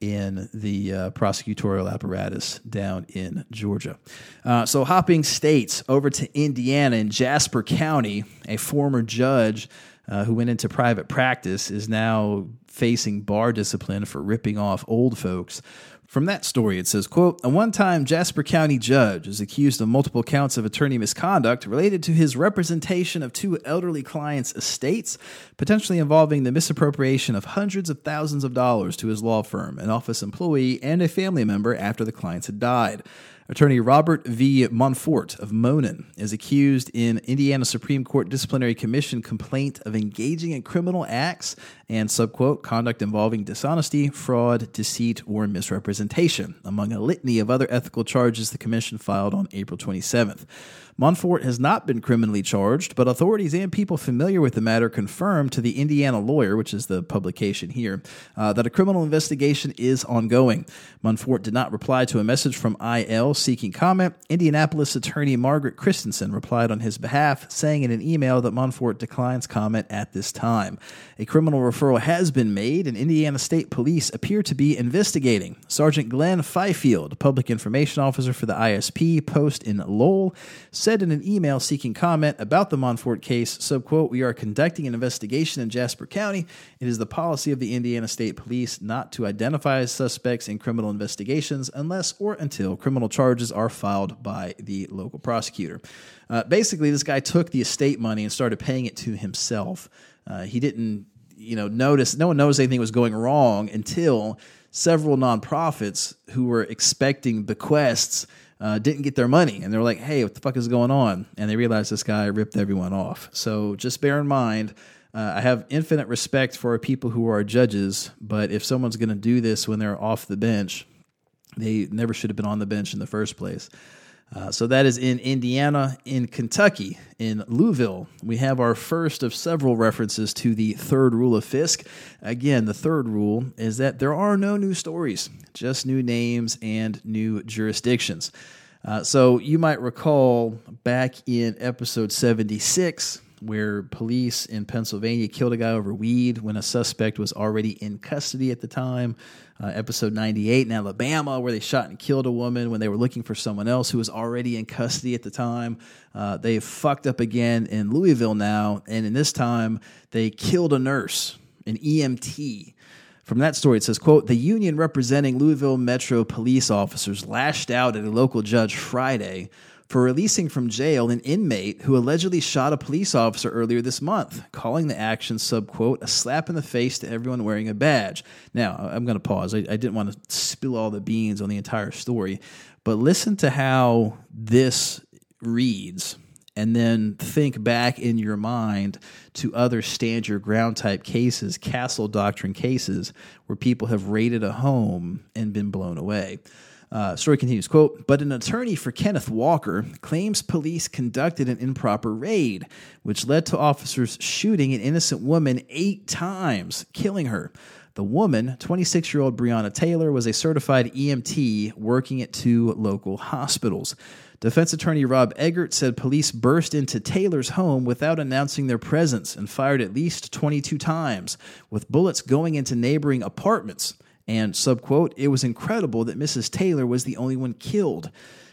in the uh, prosecutorial apparatus down in Georgia. Uh, so, hopping states over to Indiana in Jasper County, a former judge uh, who went into private practice is now facing bar discipline for ripping off old folks. From that story, it says, quote, a one-time Jasper County judge is accused of multiple counts of attorney misconduct related to his representation of two elderly clients' estates, potentially involving the misappropriation of hundreds of thousands of dollars to his law firm, an office employee, and a family member after the clients had died. Attorney Robert V. Monfort of Monon is accused in Indiana Supreme Court Disciplinary Commission complaint of engaging in criminal acts and subquote conduct involving dishonesty, fraud, deceit, or misrepresentation, among a litany of other ethical charges the commission filed on April 27th. Monfort has not been criminally charged, but authorities and people familiar with the matter confirmed to the Indiana Lawyer, which is the publication here, uh, that a criminal investigation is ongoing. Monfort did not reply to a message from IL seeking comment. Indianapolis attorney Margaret Christensen replied on his behalf, saying in an email that Monfort declines comment at this time. A criminal referral has been made, and Indiana State Police appear to be investigating. Sergeant Glenn Fifield, public information officer for the ISP post in Lowell, said in an email seeking comment about the Monfort case, subquote, we are conducting an investigation in Jasper County. It is the policy of the Indiana State Police not to identify suspects in criminal investigations unless or until criminal charges are filed by the local prosecutor. Uh, basically, this guy took the estate money and started paying it to himself. Uh, he didn't, you know, notice, no one knows anything was going wrong until several nonprofits who were expecting bequests uh, didn't get their money. And they were like, hey, what the fuck is going on? And they realized this guy ripped everyone off. So just bear in mind, uh, I have infinite respect for people who are judges, but if someone's going to do this when they're off the bench, they never should have been on the bench in the first place. Uh, so that is in Indiana. In Kentucky, in Louisville, we have our first of several references to the third rule of Fisk. Again, the third rule is that there are no new stories, just new names and new jurisdictions. Uh, so you might recall back in episode 76, where police in Pennsylvania killed a guy over weed when a suspect was already in custody at the time. Uh, episode 98 in Alabama, where they shot and killed a woman when they were looking for someone else who was already in custody at the time. Uh, they fucked up again in Louisville now, and in this time, they killed a nurse, an EMT. From that story, it says, quote, the union representing Louisville Metro police officers lashed out at a local judge Friday for releasing from jail an inmate who allegedly shot a police officer earlier this month, calling the action, subquote, a slap in the face to everyone wearing a badge. Now, I'm going to pause. I, I didn't want to spill all the beans on the entire story, but listen to how this reads and then think back in your mind to other stand your ground type cases, castle doctrine cases, where people have raided a home and been blown away. Uh, story continues, quote, but an attorney for Kenneth Walker claims police conducted an improper raid, which led to officers shooting an innocent woman eight times, killing her. The woman, 26 year old Breonna Taylor, was a certified EMT working at two local hospitals. Defense attorney Rob Eggert said police burst into Taylor's home without announcing their presence and fired at least 22 times, with bullets going into neighboring apartments. And subquote, it was incredible that Mrs. Taylor was the only one killed.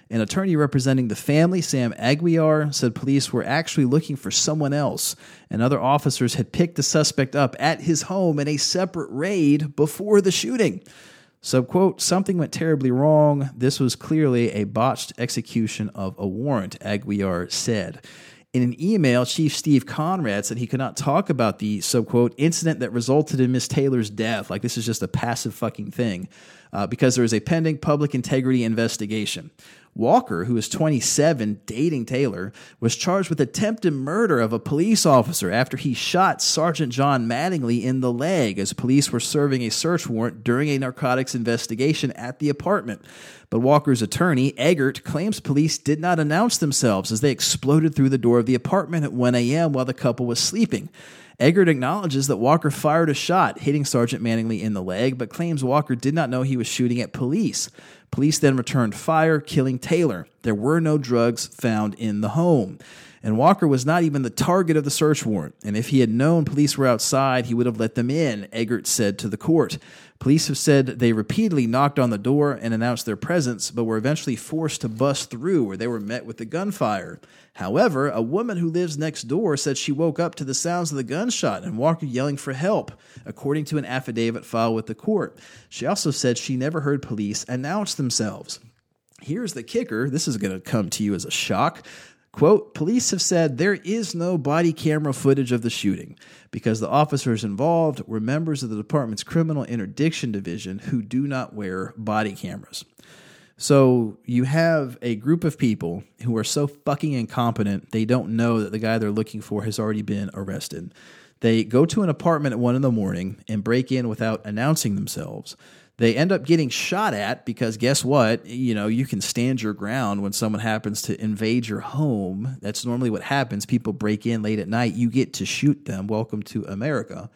An attorney representing the family, Sam Aguiar, said police were actually looking for someone else, and other officers had picked the suspect up at his home in a separate raid before the shooting. Subquote, something went terribly wrong. This was clearly a botched execution of a warrant, Aguiar said. In an email, Chief Steve Conrad said he could not talk about the so subquote incident that resulted in Miss Taylor's death. Like this is just a passive fucking thing, uh, because there is a pending public integrity investigation. Walker, who is 27, dating Taylor, was charged with attempted murder of a police officer after he shot Sergeant John Mattingly in the leg as police were serving a search warrant during a narcotics investigation at the apartment. But Walker's attorney, Eggert, claims police did not announce themselves as they exploded through the door of the apartment at 1 a.m. while the couple was sleeping. Eggert acknowledges that Walker fired a shot, hitting Sergeant Mattingly in the leg, but claims Walker did not know he was shooting at police. Police then returned fire, killing Taylor. There were no drugs found in the home. And Walker was not even the target of the search warrant. And if he had known police were outside, he would have let them in, Eggert said to the court. Police have said they repeatedly knocked on the door and announced their presence, but were eventually forced to bust through, where they were met with the gunfire. However, a woman who lives next door said she woke up to the sounds of the gunshot and Walker yelling for help, according to an affidavit filed with the court. She also said she never heard police announce themselves. Here's the kicker this is going to come to you as a shock. Quote, police have said there is no body camera footage of the shooting because the officers involved were members of the department's criminal interdiction division who do not wear body cameras. So you have a group of people who are so fucking incompetent, they don't know that the guy they're looking for has already been arrested. They go to an apartment at one in the morning and break in without announcing themselves. They end up getting shot at because guess what? You know, you can stand your ground when someone happens to invade your home. That's normally what happens. People break in late at night, you get to shoot them. Welcome to America.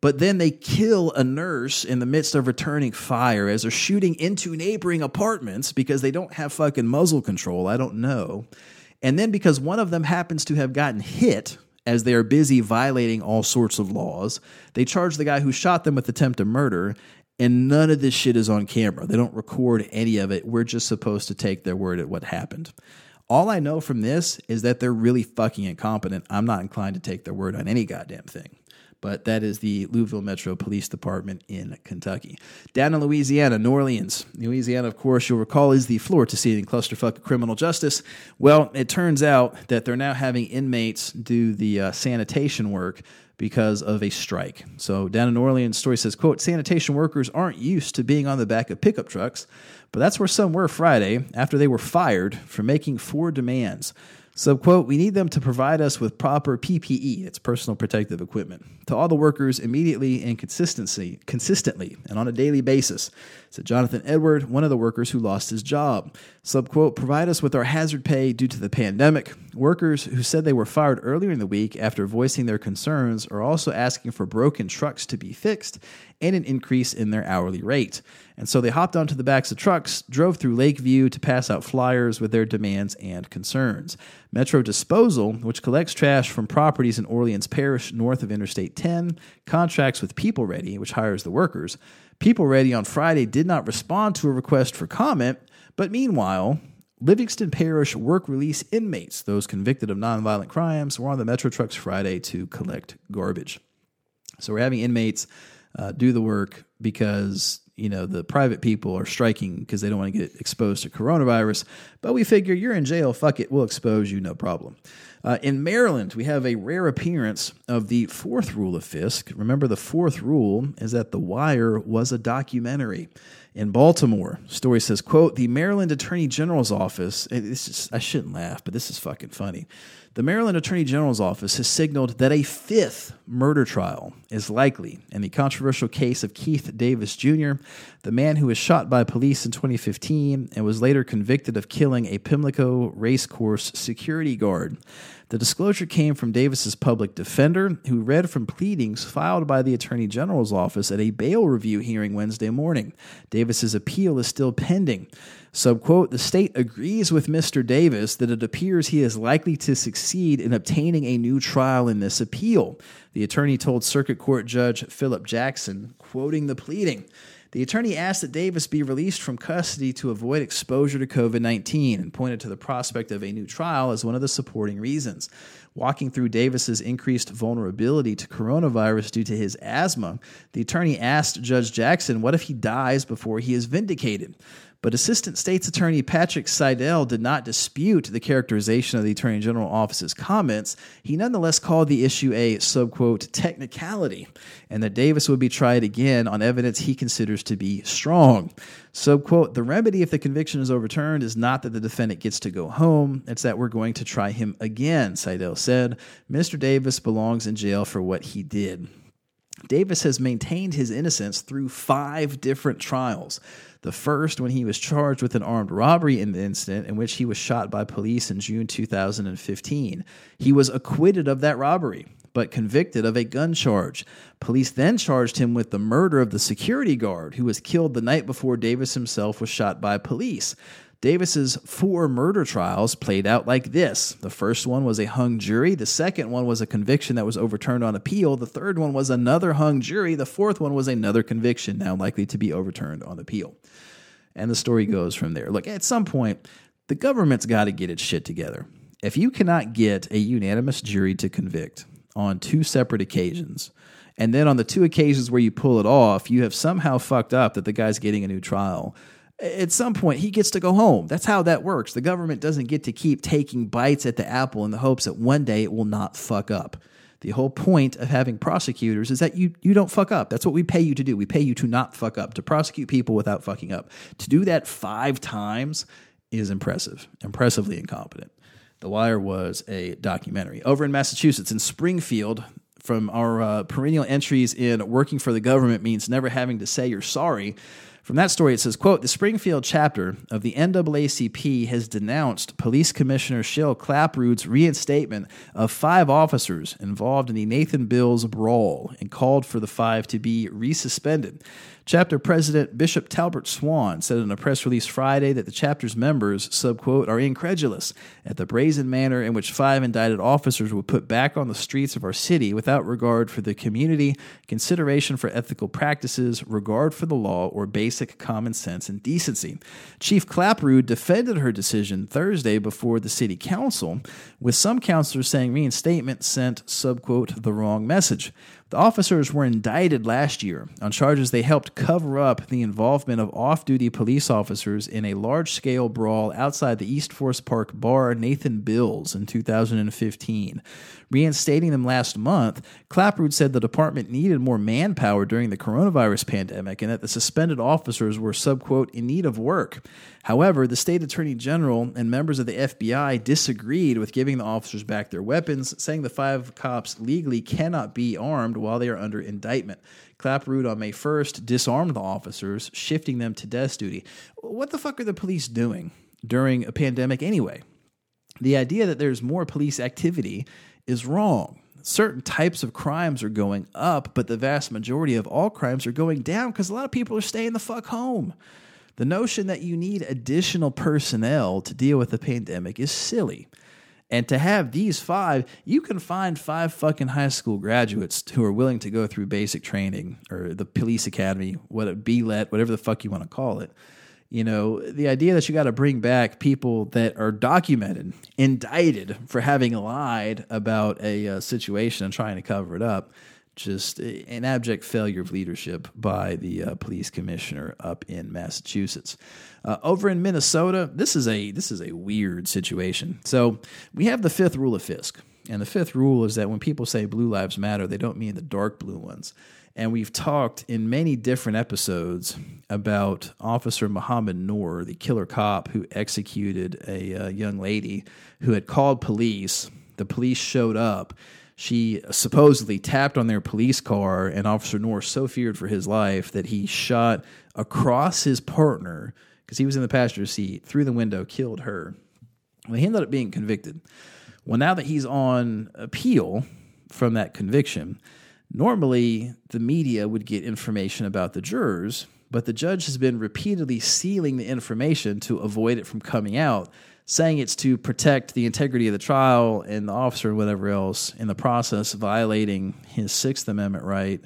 But then they kill a nurse in the midst of returning fire as they're shooting into neighboring apartments because they don't have fucking muzzle control. I don't know. And then because one of them happens to have gotten hit as they are busy violating all sorts of laws, they charge the guy who shot them with attempted murder and none of this shit is on camera. They don't record any of it. We're just supposed to take their word at what happened. All I know from this is that they're really fucking incompetent. I'm not inclined to take their word on any goddamn thing. But that is the Louisville Metro Police Department in Kentucky. Down in Louisiana, New Orleans. Louisiana, of course, you'll recall, is the floor to seeing clusterfuck of criminal justice. Well, it turns out that they're now having inmates do the uh, sanitation work because of a strike. So down in New Orleans, story says, quote, sanitation workers aren't used to being on the back of pickup trucks, but that's where some were Friday after they were fired for making four demands. So, quote, we need them to provide us with proper PPE, it's personal protective equipment, to all the workers immediately and consistency, consistently and on a daily basis, said Jonathan Edward, one of the workers who lost his job. Subquote, provide us with our hazard pay due to the pandemic. Workers who said they were fired earlier in the week after voicing their concerns are also asking for broken trucks to be fixed and an increase in their hourly rate. And so they hopped onto the backs of trucks, drove through Lakeview to pass out flyers with their demands and concerns. Metro Disposal, which collects trash from properties in Orleans Parish north of Interstate 10, contracts with People Ready, which hires the workers. People Ready on Friday did not respond to a request for comment, but meanwhile, Livingston Parish work release inmates, those convicted of nonviolent crimes, were on the Metro trucks Friday to collect garbage. So we're having inmates uh, do the work because you know the private people are striking because they don't want to get exposed to coronavirus. But we figure you're in jail, fuck it, we'll expose you, no problem. Uh, in Maryland, we have a rare appearance of the fourth rule of Fisk. Remember, the fourth rule is that The Wire was a documentary. In Baltimore, story says, "quote The Maryland Attorney General's office. This is, I shouldn't laugh, but this is fucking funny. The Maryland Attorney General's office has signaled that a fifth murder trial is likely in the controversial case of Keith Davis Jr., the man who was shot by police in 2015 and was later convicted of killing a Pimlico racecourse security guard. The disclosure came from Davis's public defender, who read from pleadings filed by the Attorney General's office at a bail review hearing Wednesday morning. Davis's appeal is still pending. Subquote, the state agrees with Mr. Davis that it appears he is likely to succeed in obtaining a new trial in this appeal. The attorney told Circuit Court Judge Philip Jackson, quoting the pleading. The attorney asked that Davis be released from custody to avoid exposure to COVID 19 and pointed to the prospect of a new trial as one of the supporting reasons. Walking through Davis's increased vulnerability to coronavirus due to his asthma, the attorney asked Judge Jackson what if he dies before he is vindicated. But Assistant State's Attorney Patrick Seidel did not dispute the characterization of the Attorney General Office's comments. He nonetheless called the issue a subquote technicality, and that Davis would be tried again on evidence he considers to be strong. Subquote, the remedy if the conviction is overturned is not that the defendant gets to go home, it's that we're going to try him again, Seidel said. Mr. Davis belongs in jail for what he did. Davis has maintained his innocence through five different trials. The first, when he was charged with an armed robbery in the incident in which he was shot by police in June 2015. He was acquitted of that robbery, but convicted of a gun charge. Police then charged him with the murder of the security guard who was killed the night before Davis himself was shot by police. Davis's four murder trials played out like this. The first one was a hung jury, the second one was a conviction that was overturned on appeal, the third one was another hung jury, the fourth one was another conviction now likely to be overturned on appeal. And the story goes from there. Look, at some point, the government's got to get its shit together. If you cannot get a unanimous jury to convict on two separate occasions, and then on the two occasions where you pull it off, you have somehow fucked up that the guy's getting a new trial. At some point, he gets to go home. That's how that works. The government doesn't get to keep taking bites at the apple in the hopes that one day it will not fuck up. The whole point of having prosecutors is that you, you don't fuck up. That's what we pay you to do. We pay you to not fuck up, to prosecute people without fucking up. To do that five times is impressive, impressively incompetent. The Wire was a documentary. Over in Massachusetts, in Springfield, from our uh, perennial entries in Working for the Government Means Never Having to Say You're Sorry. From that story, it says, quote, the Springfield chapter of the NAACP has denounced Police Commissioner Shel Clapprood's reinstatement of five officers involved in the Nathan Bills brawl and called for the five to be resuspended. Chapter President Bishop Talbert Swan said in a press release Friday that the chapter's members, subquote, are incredulous at the brazen manner in which five indicted officers were put back on the streets of our city without regard for the community, consideration for ethical practices, regard for the law, or basic common sense and decency. Chief Clapprood defended her decision Thursday before the city council, with some councilors saying reinstatement sent, subquote, the wrong message. The officers were indicted last year on charges they helped cover up the involvement of off duty police officers in a large scale brawl outside the East Forest Park bar Nathan Bills in 2015. Reinstating them last month, Clapprood said the department needed more manpower during the coronavirus pandemic and that the suspended officers were, in need of work. However, the state attorney general and members of the FBI disagreed with giving the officers back their weapons, saying the five cops legally cannot be armed while they are under indictment. Clapprood on May 1st disarmed the officers, shifting them to desk duty. What the fuck are the police doing during a pandemic anyway? The idea that there's more police activity is wrong. Certain types of crimes are going up, but the vast majority of all crimes are going down because a lot of people are staying the fuck home. The notion that you need additional personnel to deal with the pandemic is silly. And to have these five, you can find five fucking high school graduates who are willing to go through basic training or the police academy, what it be let, whatever the fuck you want to call it. You know, the idea that you got to bring back people that are documented, indicted for having lied about a uh, situation and trying to cover it up, just an abject failure of leadership by the uh, police commissioner up in Massachusetts. Uh, over in Minnesota, this is a this is a weird situation. So we have the fifth rule of Fisk, and the fifth rule is that when people say blue lives matter, they don't mean the dark blue ones. And we've talked in many different episodes about Officer Mohamed Noor, the killer cop who executed a uh, young lady who had called police. The police showed up. She supposedly tapped on their police car, and Officer Noor so feared for his life that he shot across his partner because he was in the passenger seat through the window, killed her. Well, he ended up being convicted. Well, now that he's on appeal from that conviction, Normally, the media would get information about the jurors, but the judge has been repeatedly sealing the information to avoid it from coming out, saying it's to protect the integrity of the trial and the officer and whatever else, in the process, violating his Sixth Amendment right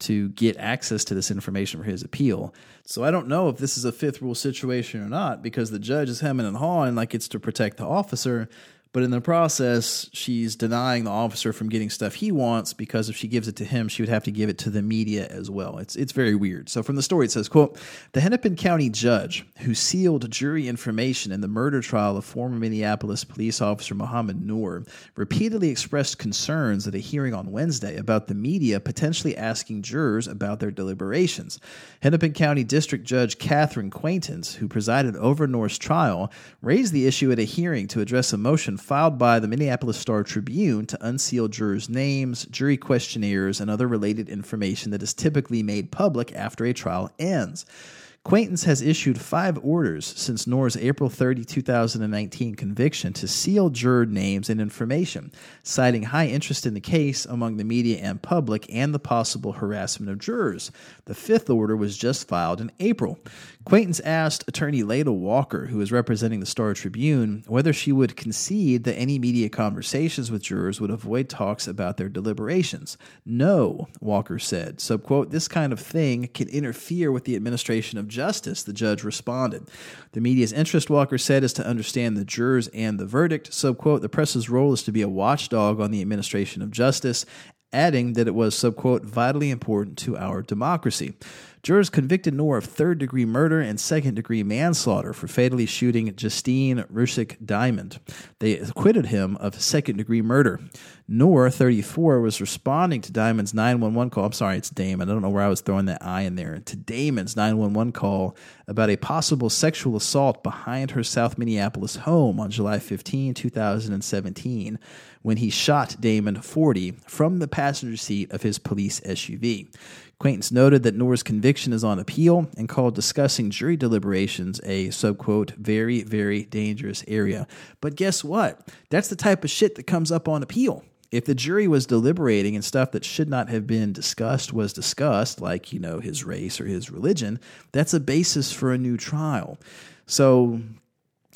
to get access to this information for his appeal. So I don't know if this is a fifth rule situation or not because the judge is hemming and hawing like it's to protect the officer, but in the process, she's denying the officer from getting stuff he wants because if she gives it to him, she would have to give it to the media as well. It's it's very weird. So from the story, it says, "quote The Hennepin County judge who sealed jury information in the murder trial of former Minneapolis police officer Mohamed Noor repeatedly expressed concerns at a hearing on Wednesday about the media potentially asking jurors about their deliberations. Hennepin County District Judge Kathryn Quaintance, who presided over Noor's trial, raised the issue at a hearing to address a motion." Filed by the Minneapolis Star Tribune to unseal jurors' names, jury questionnaires, and other related information that is typically made public after a trial ends. Quaintance has issued five orders since Noor's April 30, 2019 conviction to seal juror names and information, citing high interest in the case among the media and public and the possible harassment of jurors. The fifth order was just filed in April. Quaintance asked attorney Leita Walker, who is representing the Star Tribune, whether she would concede that any media conversations with jurors would avoid talks about their deliberations. No, Walker said. So, quote, this kind of thing can interfere with the administration of justice, the judge responded. The media's interest, Walker said, is to understand the jurors and the verdict. So, quote, the press's role is to be a watchdog on the administration of justice, adding that it was, subquote, vitally important to our democracy. Jurors convicted Noor of third degree murder and second degree manslaughter for fatally shooting Justine Ruszczyk Diamond. They acquitted him of second degree murder. Noor, 34, was responding to Diamond's 911 call. I'm sorry, it's Damon. I don't know where I was throwing that I in there. To Damon's 911 call about a possible sexual assault behind her South Minneapolis home on July 15, 2017, when he shot Damon, 40, from the passenger seat of his police SUV. Quaintance noted that Noor's conviction is on appeal and called discussing jury deliberations a subquote very, very dangerous area. But guess what? That's the type of shit that comes up on appeal. If the jury was deliberating and stuff that should not have been discussed was discussed, like, you know, his race or his religion, that's a basis for a new trial. So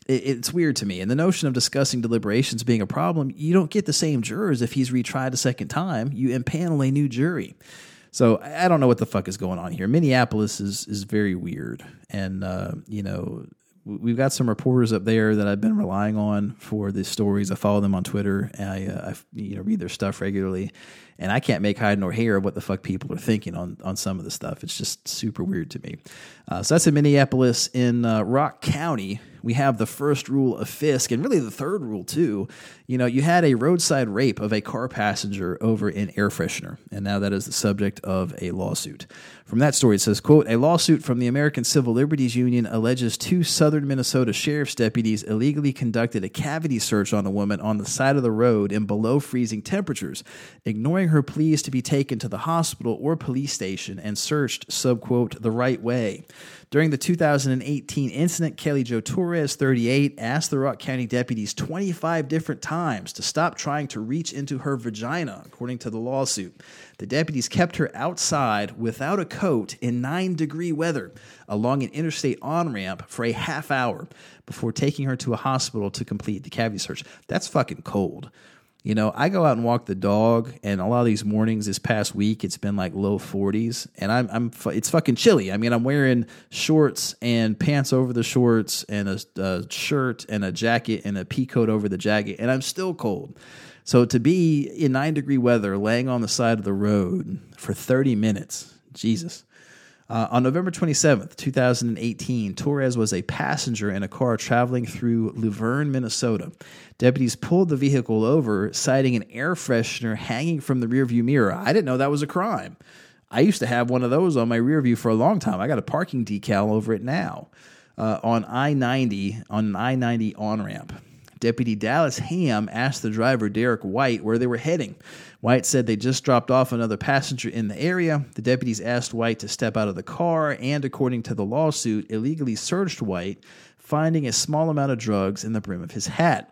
it's weird to me. And the notion of discussing deliberations being a problem, you don't get the same jurors if he's retried a second time. You impanel a new jury. So I don't know what the fuck is going on here. Minneapolis is is very weird, and uh, you know we've got some reporters up there that I've been relying on for these stories. I follow them on Twitter. And I, uh, I you know read their stuff regularly, and I can't make hide nor hair of what the fuck people are thinking on on some of the stuff. It's just super weird to me. Uh, so that's in Minneapolis. In uh, Rock County, we have the first rule of Fisk, and really the third rule too. You know, you had a roadside rape of a car passenger over an air freshener, and now that is the subject of a lawsuit. From that story, it says, quote, a lawsuit from the American Civil Liberties Union alleges two southern Minnesota sheriff's deputies illegally conducted a cavity search on a woman on the side of the road in below freezing temperatures, ignoring her pleas to be taken to the hospital or police station and searched, subquote, the right way. During the 2018 incident, Kelly Jo Torres, 38, asked the Rock County deputies 25 different times to stop trying to reach into her vagina, according to the lawsuit. The deputies kept her outside without a coat in nine degree weather along an interstate on ramp for a half hour before taking her to a hospital to complete the cavity search. That's fucking cold. You know, I go out and walk the dog, and a lot of these mornings this past week, it's been like low 40s, and I'm, I'm, it's fucking chilly. I mean, I'm wearing shorts and pants over the shorts, and a, a shirt and a jacket and a pea coat over the jacket, and I'm still cold. So to be in nine degree weather, laying on the side of the road for 30 minutes, Jesus. Uh, on November 27th, 2018, Torres was a passenger in a car traveling through Luverne, Minnesota. Deputies pulled the vehicle over, citing an air freshener hanging from the rearview mirror. I didn't know that was a crime. I used to have one of those on my rear view for a long time. I got a parking decal over it now uh, on I 90, on an I 90 on ramp. Deputy Dallas Ham asked the driver, Derek White, where they were heading. White said they just dropped off another passenger in the area. The deputies asked White to step out of the car and, according to the lawsuit, illegally searched White, finding a small amount of drugs in the brim of his hat.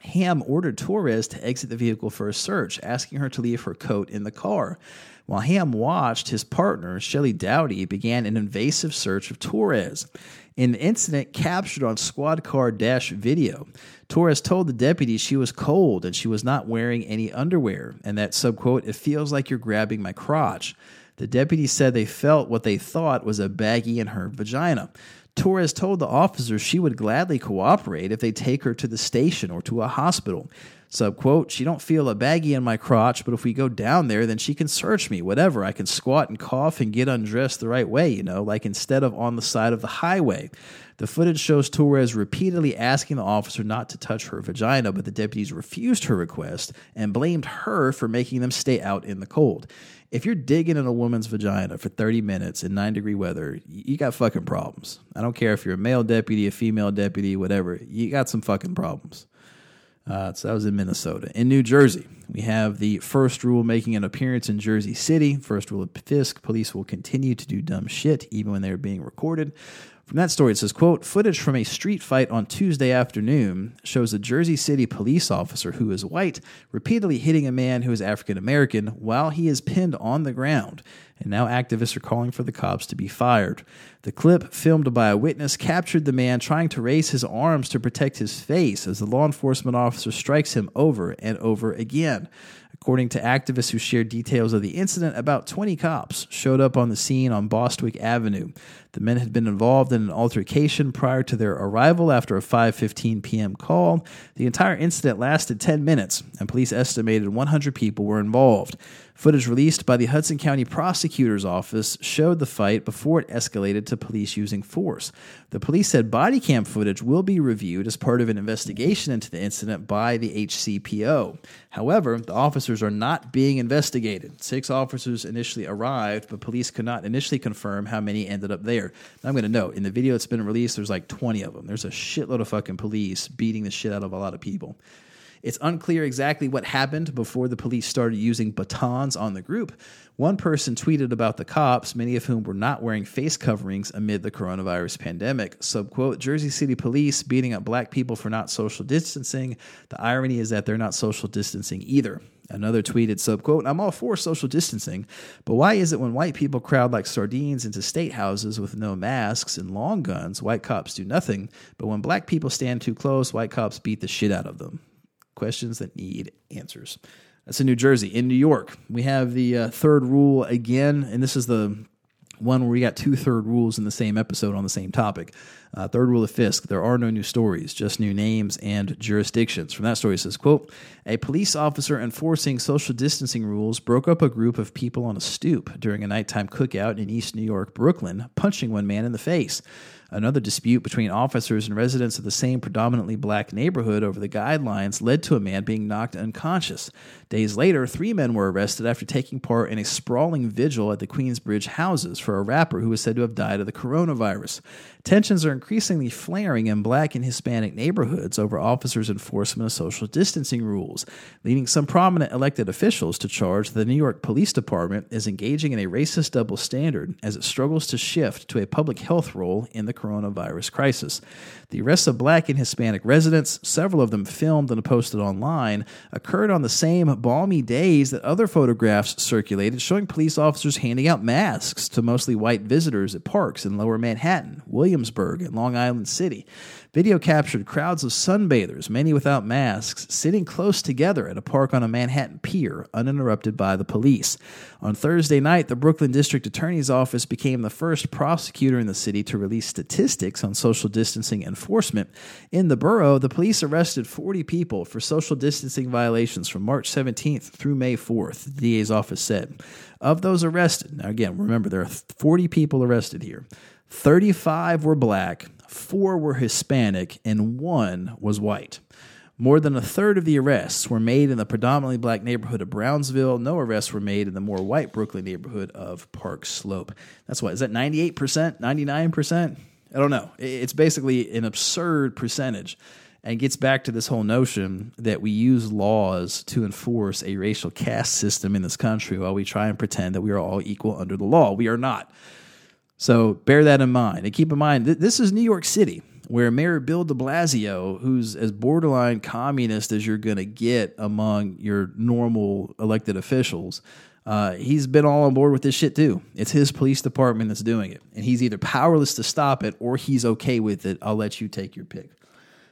Ham ordered Torres to exit the vehicle for a search, asking her to leave her coat in the car. While Ham watched, his partner, Shelley Dowdy, began an invasive search of Torres. In the incident captured on squad car dash video, Torres told the deputies she was cold and she was not wearing any underwear, and that subquote, it feels like you're grabbing my crotch. The deputies said they felt what they thought was a baggie in her vagina. Torres told the officers she would gladly cooperate if they take her to the station or to a hospital. Subquote, she don't feel a baggie in my crotch, but if we go down there, then she can search me, whatever. I can squat and cough and get undressed the right way, you know, like instead of on the side of the highway. The footage shows Torres repeatedly asking the officer not to touch her vagina, but the deputies refused her request and blamed her for making them stay out in the cold. If you're digging in a woman's vagina for 30 minutes in nine degree weather, you got fucking problems. I don't care if you're a male deputy, a female deputy, whatever. You got some fucking problems. Uh, so that was in Minnesota. In New Jersey, we have the first rule making an appearance in Jersey City. First rule of Fisk police will continue to do dumb shit even when they're being recorded. From that story, it says, quote, footage from a street fight on Tuesday afternoon shows a Jersey City police officer who is white repeatedly hitting a man who is African American while he is pinned on the ground. And now activists are calling for the cops to be fired. The clip, filmed by a witness, captured the man trying to raise his arms to protect his face as the law enforcement officer strikes him over and over again. According to activists who shared details of the incident, about 20 cops showed up on the scene on Bostwick Avenue. The men had been involved in an altercation prior to their arrival after a 5:15 p.m. call. The entire incident lasted 10 minutes, and police estimated 100 people were involved. Footage released by the Hudson County Prosecutor's Office showed the fight before it escalated to police using force. The police said body cam footage will be reviewed as part of an investigation into the incident by the HCPO. However, the officers are not being investigated. Six officers initially arrived, but police could not initially confirm how many ended up there. Now, I'm going to note in the video that's been released, there's like 20 of them. There's a shitload of fucking police beating the shit out of a lot of people. It's unclear exactly what happened before the police started using batons on the group. One person tweeted about the cops, many of whom were not wearing face coverings amid the coronavirus pandemic. Subquote Jersey City police beating up black people for not social distancing. The irony is that they're not social distancing either. Another tweeted subquote, I'm all for social distancing, but why is it when white people crowd like sardines into state houses with no masks and long guns, white cops do nothing, but when black people stand too close, white cops beat the shit out of them? Questions that need answers. That's in New Jersey. In New York, we have the uh, third rule again, and this is the one where we got two third rules in the same episode on the same topic. Uh, third rule of Fisk: there are no new stories, just new names and jurisdictions. From that story, it says, "quote A police officer enforcing social distancing rules broke up a group of people on a stoop during a nighttime cookout in East New York, Brooklyn, punching one man in the face." Another dispute between officers and residents of the same predominantly black neighborhood over the guidelines led to a man being knocked unconscious. Days later, three men were arrested after taking part in a sprawling vigil at the Queensbridge houses for a rapper who was said to have died of the coronavirus. Tensions are increasingly flaring in black and Hispanic neighborhoods over officers' enforcement of social distancing rules, leading some prominent elected officials to charge the New York Police Department is engaging in a racist double standard as it struggles to shift to a public health role in the coronavirus crisis. The arrests of black and Hispanic residents, several of them filmed and posted online, occurred on the same balmy days that other photographs circulated showing police officers handing out masks to mostly white visitors at parks in lower Manhattan, Williamsburg, and Long Island City. Video captured crowds of sunbathers, many without masks, sitting close together at a park on a Manhattan pier, uninterrupted by the police. On Thursday night, the Brooklyn District Attorney's Office became the first prosecutor in the city to release statistics on social distancing enforcement. In the borough, the police arrested 40 people for social distancing violations from March 17th through May 4th, the DA's office said. Of those arrested, now again, remember there are 40 people arrested here. 35 were black, four were Hispanic, and one was white. More than a third of the arrests were made in the predominantly black neighborhood of Brownsville. No arrests were made in the more white Brooklyn neighborhood of Park Slope. That's what, is that 98%, 99%? I don't know. It's basically an absurd percentage and gets back to this whole notion that we use laws to enforce a racial caste system in this country while we try and pretend that we are all equal under the law. We are not. So bear that in mind. And keep in mind, th- this is New York City, where Mayor Bill de Blasio, who's as borderline communist as you're going to get among your normal elected officials, uh, he's been all on board with this shit too. It's his police department that's doing it. And he's either powerless to stop it or he's okay with it. I'll let you take your pick.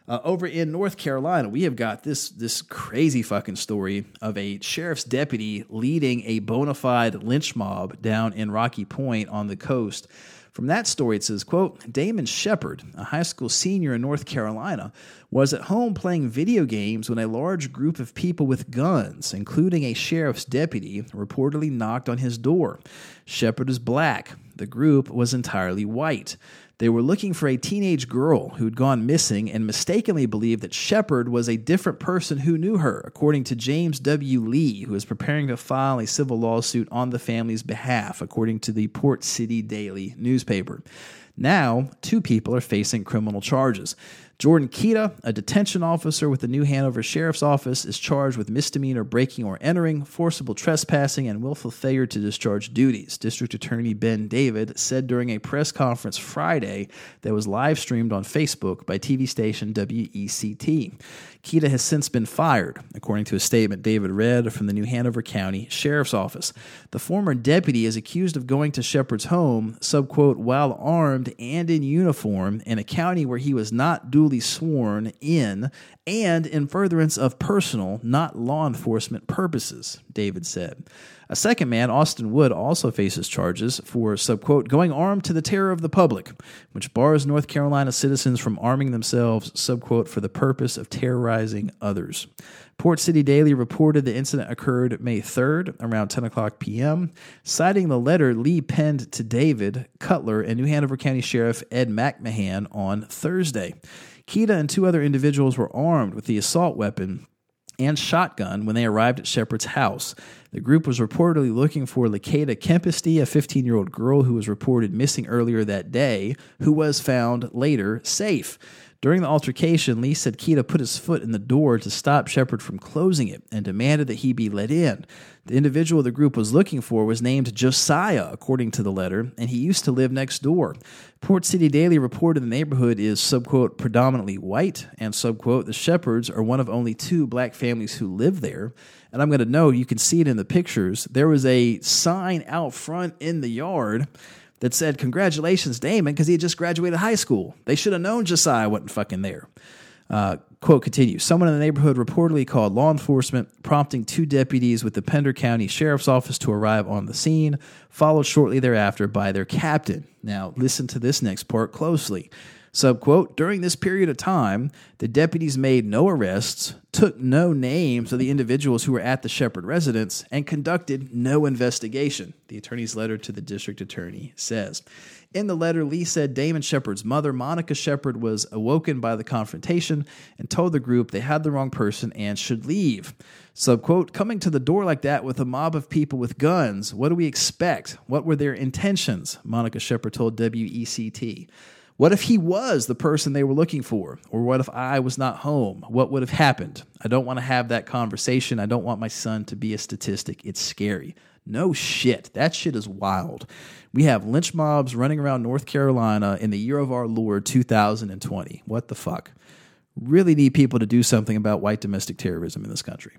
Uh, over in North Carolina, we have got this this crazy fucking story of a sheriff's deputy leading a bona fide lynch mob down in Rocky Point on the coast. From that story, it says, quote, Damon Shepard, a high school senior in North Carolina, was at home playing video games when a large group of people with guns, including a sheriff's deputy, reportedly knocked on his door. Shepard is black. The group was entirely white. They were looking for a teenage girl who'd gone missing and mistakenly believed that Shepard was a different person who knew her, according to James W. Lee, who is preparing to file a civil lawsuit on the family's behalf, according to the Port City Daily newspaper. Now, two people are facing criminal charges. Jordan Kita, a detention officer with the New Hanover Sheriff's Office, is charged with misdemeanor breaking or entering, forcible trespassing, and willful failure to discharge duties. District Attorney Ben David said during a press conference Friday that was live streamed on Facebook by TV station WECT. Kita has since been fired, according to a statement David read from the New Hanover County Sheriff's Office. The former deputy is accused of going to Shepard's home, subquote, while armed and in uniform in a county where he was not duly sworn in and in furtherance of personal, not law enforcement purposes, David said. A second man, Austin Wood, also faces charges for, subquote, going armed to the terror of the public, which bars North Carolina citizens from arming themselves, subquote, for the purpose of terrorizing others. Port City Daily reported the incident occurred May 3rd around 10 o'clock p.m., citing the letter Lee penned to David Cutler and New Hanover County Sheriff Ed McMahon on Thursday. Kita and two other individuals were armed with the assault weapon and shotgun when they arrived at Shepard's house. The group was reportedly looking for Lakeda Kempesty, a 15 year old girl who was reported missing earlier that day, who was found later safe. During the altercation, Lee said Kita put his foot in the door to stop Shepard from closing it and demanded that he be let in. The individual the group was looking for was named Josiah, according to the letter, and he used to live next door. Port City Daily reported the neighborhood is, subquote, predominantly white, and, subquote, the Shepards are one of only two black families who live there. And I'm going to note, you can see it in the pictures, there was a sign out front in the yard that said, Congratulations, Damon, because he had just graduated high school. They should have known Josiah wasn't fucking there. Uh, quote continues Someone in the neighborhood reportedly called law enforcement, prompting two deputies with the Pender County Sheriff's Office to arrive on the scene, followed shortly thereafter by their captain. Now, listen to this next part closely. Subquote, during this period of time, the deputies made no arrests, took no names of the individuals who were at the Shepard residence, and conducted no investigation, the attorney's letter to the district attorney says. In the letter, Lee said Damon Shepard's mother, Monica Shepard, was awoken by the confrontation and told the group they had the wrong person and should leave. Subquote, coming to the door like that with a mob of people with guns, what do we expect? What were their intentions? Monica Shepard told WECT. What if he was the person they were looking for? Or what if I was not home? What would have happened? I don't want to have that conversation. I don't want my son to be a statistic. It's scary. No shit. That shit is wild. We have lynch mobs running around North Carolina in the year of our Lord 2020. What the fuck? Really need people to do something about white domestic terrorism in this country.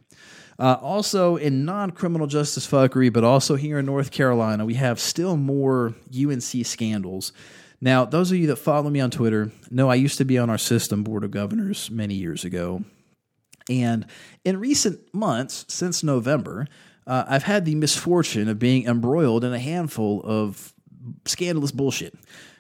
Uh, also, in non criminal justice fuckery, but also here in North Carolina, we have still more UNC scandals. Now, those of you that follow me on Twitter know I used to be on our system board of governors many years ago. And in recent months, since November, uh, I've had the misfortune of being embroiled in a handful of scandalous bullshit.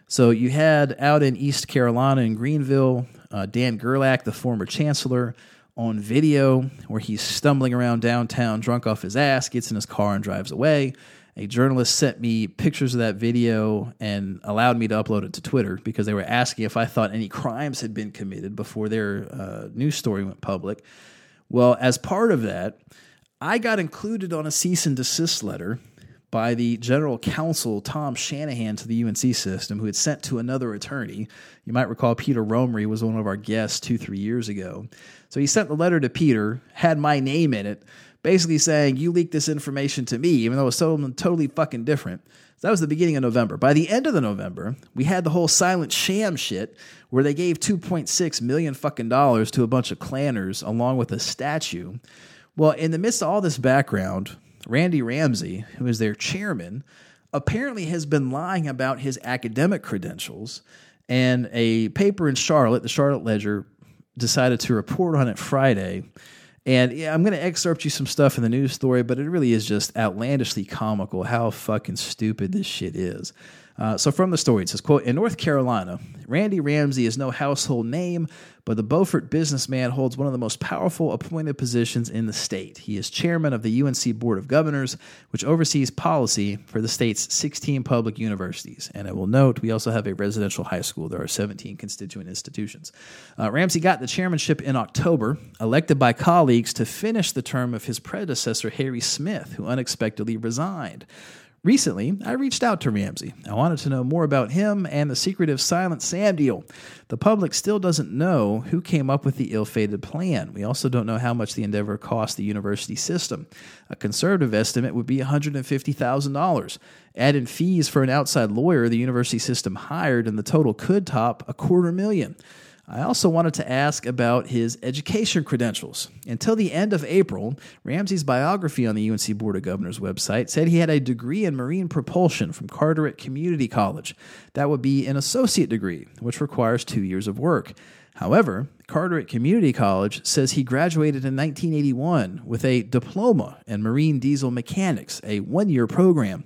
So you had out in East Carolina in Greenville, uh, Dan Gerlach, the former chancellor, on video where he's stumbling around downtown drunk off his ass, gets in his car and drives away a journalist sent me pictures of that video and allowed me to upload it to Twitter because they were asking if I thought any crimes had been committed before their uh, news story went public. Well, as part of that, I got included on a cease and desist letter by the general counsel, Tom Shanahan, to the UNC system, who had sent to another attorney. You might recall Peter Romary was one of our guests two, three years ago. So he sent the letter to Peter, had my name in it, basically saying you leaked this information to me, even though it was totally fucking different. So that was the beginning of November. By the end of the November, we had the whole silent sham shit where they gave 2.6 million fucking dollars to a bunch of clanners along with a statue. Well, in the midst of all this background, Randy Ramsey, who is their chairman, apparently has been lying about his academic credentials. And a paper in Charlotte, the Charlotte Ledger, decided to report on it Friday and yeah, I'm going to excerpt you some stuff in the news story, but it really is just outlandishly comical how fucking stupid this shit is. Uh, so from the story, it says, quote, in North Carolina, Randy Ramsey is no household name, but the Beaufort businessman holds one of the most powerful appointed positions in the state. He is chairman of the UNC Board of Governors, which oversees policy for the state's 16 public universities. And I will note, we also have a residential high school. There are 17 constituent institutions. Uh, Ramsey got the chairmanship in October, elected by colleagues to finish the term of his predecessor, Harry Smith, who unexpectedly resigned. Recently, I reached out to Ramsey. I wanted to know more about him and the secretive Silent Sam deal. The public still doesn't know who came up with the ill fated plan. We also don't know how much the endeavor cost the university system. A conservative estimate would be $150,000. Add in fees for an outside lawyer the university system hired, and the total could top a quarter million. I also wanted to ask about his education credentials. Until the end of April, Ramsey's biography on the UNC Board of Governors website said he had a degree in marine propulsion from Carteret Community College. That would be an associate degree, which requires two years of work. However, Carteret Community College says he graduated in 1981 with a diploma in marine diesel mechanics, a one year program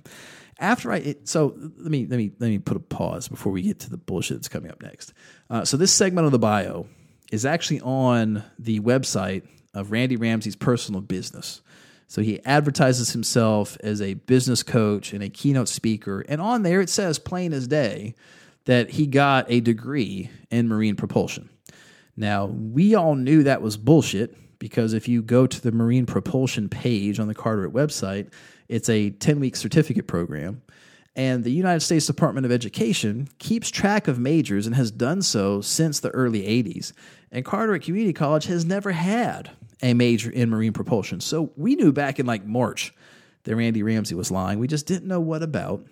after I it, so let me let me let me put a pause before we get to the bullshit that's coming up next. Uh, so this segment of the bio is actually on the website of Randy Ramsey's personal business. So he advertises himself as a business coach and a keynote speaker, and on there it says plain as day that he got a degree in marine propulsion. Now we all knew that was bullshit because if you go to the marine propulsion page on the Carteret website, it's a 10 week certificate program. And the United States Department of Education keeps track of majors and has done so since the early 80s. And Carteret Community College has never had a major in marine propulsion. So we knew back in like March that Randy Ramsey was lying. We just didn't know what about.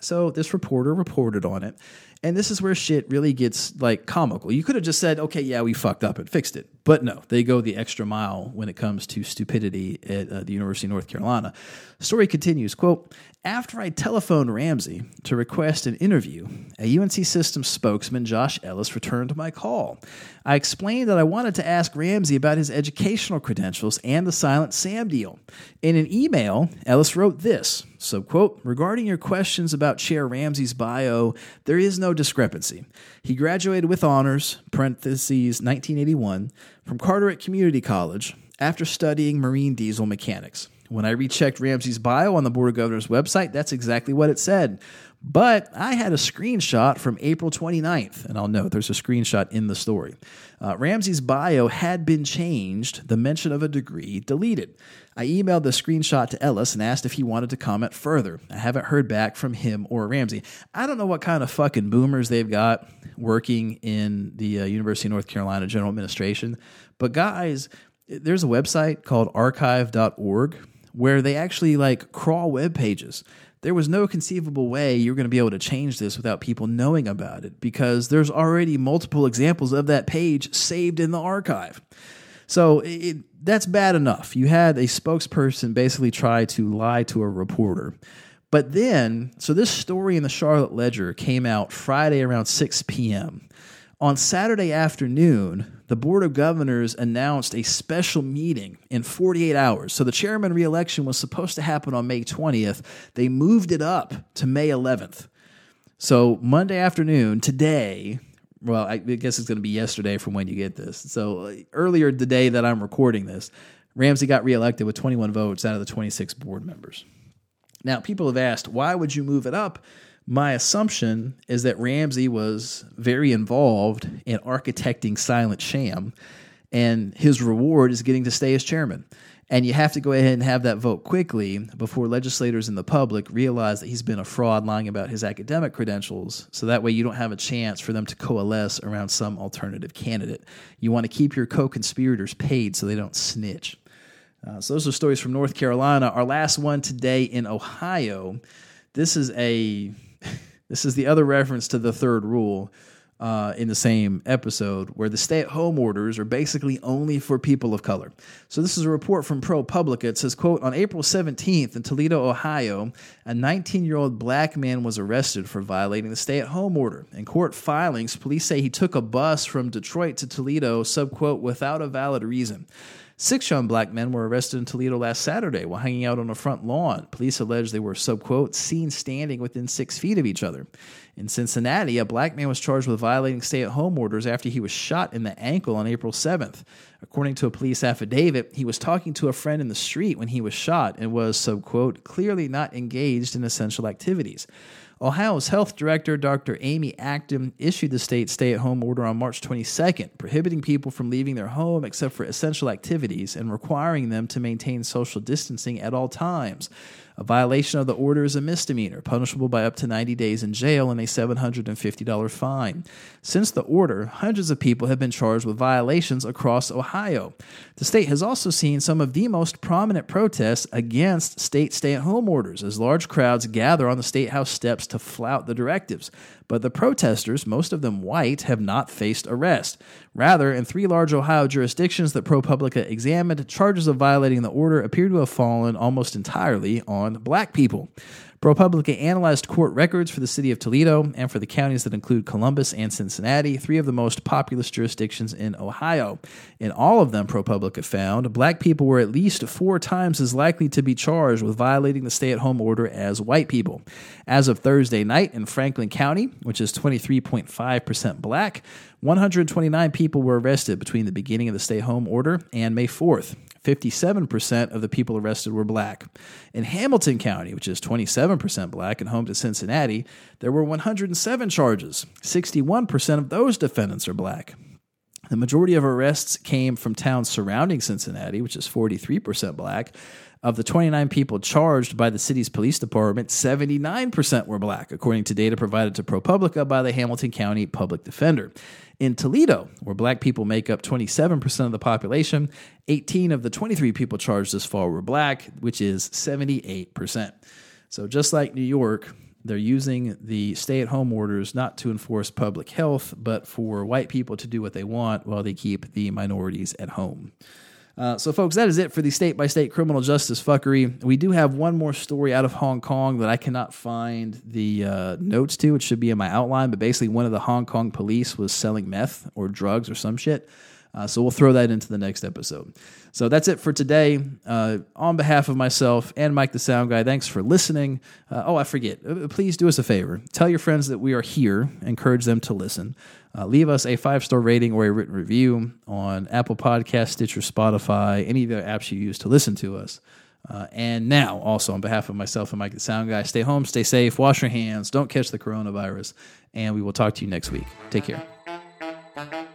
So this reporter reported on it. And this is where shit really gets like comical. You could have just said, okay, yeah, we fucked up and fixed it. But no, they go the extra mile when it comes to stupidity at uh, the University of North Carolina. Story continues, quote, after I telephoned Ramsey to request an interview, a UNC Systems spokesman, Josh Ellis, returned my call. I explained that I wanted to ask Ramsey about his educational credentials and the Silent Sam deal. In an email, Ellis wrote this subquote, regarding your questions about Chair Ramsey's bio, there is no discrepancy. He graduated with honors, parentheses 1981, from Carteret Community College after studying marine diesel mechanics. When I rechecked Ramsey's bio on the Board of Governors website, that's exactly what it said. But I had a screenshot from April 29th, and I'll note there's a screenshot in the story. Uh, Ramsey's bio had been changed, the mention of a degree deleted. I emailed the screenshot to Ellis and asked if he wanted to comment further. I haven't heard back from him or Ramsey. I don't know what kind of fucking boomers they've got working in the uh, University of North Carolina General Administration, but guys, there's a website called archive.org where they actually like crawl web pages. There was no conceivable way you're going to be able to change this without people knowing about it because there's already multiple examples of that page saved in the archive. So it, that's bad enough. You had a spokesperson basically try to lie to a reporter. But then, so this story in the Charlotte Ledger came out Friday around 6 p.m. On Saturday afternoon, the Board of Governors announced a special meeting in 48 hours. So the chairman reelection was supposed to happen on May 20th. They moved it up to May 11th. So Monday afternoon, today, well, I guess it's going to be yesterday from when you get this. So uh, earlier the day that I'm recording this, Ramsey got reelected with 21 votes out of the 26 board members. Now, people have asked, why would you move it up? my assumption is that Ramsey was very involved in architecting Silent Sham, and his reward is getting to stay as chairman. And you have to go ahead and have that vote quickly before legislators and the public realize that he's been a fraud lying about his academic credentials. So that way you don't have a chance for them to coalesce around some alternative candidate. You want to keep your co conspirators paid so they don't snitch. Uh, so those are stories from North Carolina. Our last one today in Ohio. This is a this is the other reference to the third rule uh, in the same episode, where the stay at home orders are basically only for people of color. So, this is a report from ProPublica. It says, quote, On April 17th in Toledo, Ohio, a 19 year old black man was arrested for violating the stay at home order. In court filings, police say he took a bus from Detroit to Toledo, subquote, without a valid reason. Six young black men were arrested in Toledo last Saturday while hanging out on a front lawn. Police allege they were, subquote, seen standing within six feet of each other. In Cincinnati, a black man was charged with violating stay at home orders after he was shot in the ankle on April 7th. According to a police affidavit, he was talking to a friend in the street when he was shot and was, subquote, clearly not engaged in essential activities. Ohio's health director, Dr. Amy Acton, issued the state stay at home order on March 22nd, prohibiting people from leaving their home except for essential activities and requiring them to maintain social distancing at all times. A violation of the order is a misdemeanor, punishable by up to 90 days in jail and a $750 fine. Since the order, hundreds of people have been charged with violations across Ohio. The state has also seen some of the most prominent protests against state stay at home orders as large crowds gather on the state house steps to flout the directives. But the protesters, most of them white, have not faced arrest. Rather, in three large Ohio jurisdictions that ProPublica examined, charges of violating the order appear to have fallen almost entirely on black people. ProPublica analyzed court records for the city of Toledo and for the counties that include Columbus and Cincinnati, three of the most populous jurisdictions in Ohio. In all of them, ProPublica found black people were at least four times as likely to be charged with violating the stay at home order as white people. As of Thursday night in Franklin County, which is 23.5% black, 129 people were arrested between the beginning of the stay home order and May 4th. 57% of the people arrested were black. In Hamilton County, which is 27% black and home to Cincinnati, there were 107 charges. 61% of those defendants are black. The majority of arrests came from towns surrounding Cincinnati, which is 43% black. Of the 29 people charged by the city's police department, 79% were black, according to data provided to ProPublica by the Hamilton County Public Defender. In Toledo, where black people make up 27% of the population, 18 of the 23 people charged this fall were black, which is 78%. So just like New York, they're using the stay at home orders not to enforce public health, but for white people to do what they want while they keep the minorities at home. Uh, so, folks, that is it for the state by state criminal justice fuckery. We do have one more story out of Hong Kong that I cannot find the uh, notes to. It should be in my outline, but basically, one of the Hong Kong police was selling meth or drugs or some shit. Uh, so we'll throw that into the next episode. So that's it for today. Uh, on behalf of myself and Mike the Sound Guy, thanks for listening. Uh, oh, I forget. Uh, please do us a favor. Tell your friends that we are here. Encourage them to listen. Uh, leave us a five star rating or a written review on Apple Podcast, Stitcher, Spotify, any of the apps you use to listen to us. Uh, and now, also on behalf of myself and Mike the Sound Guy, stay home, stay safe, wash your hands, don't catch the coronavirus, and we will talk to you next week. Take care.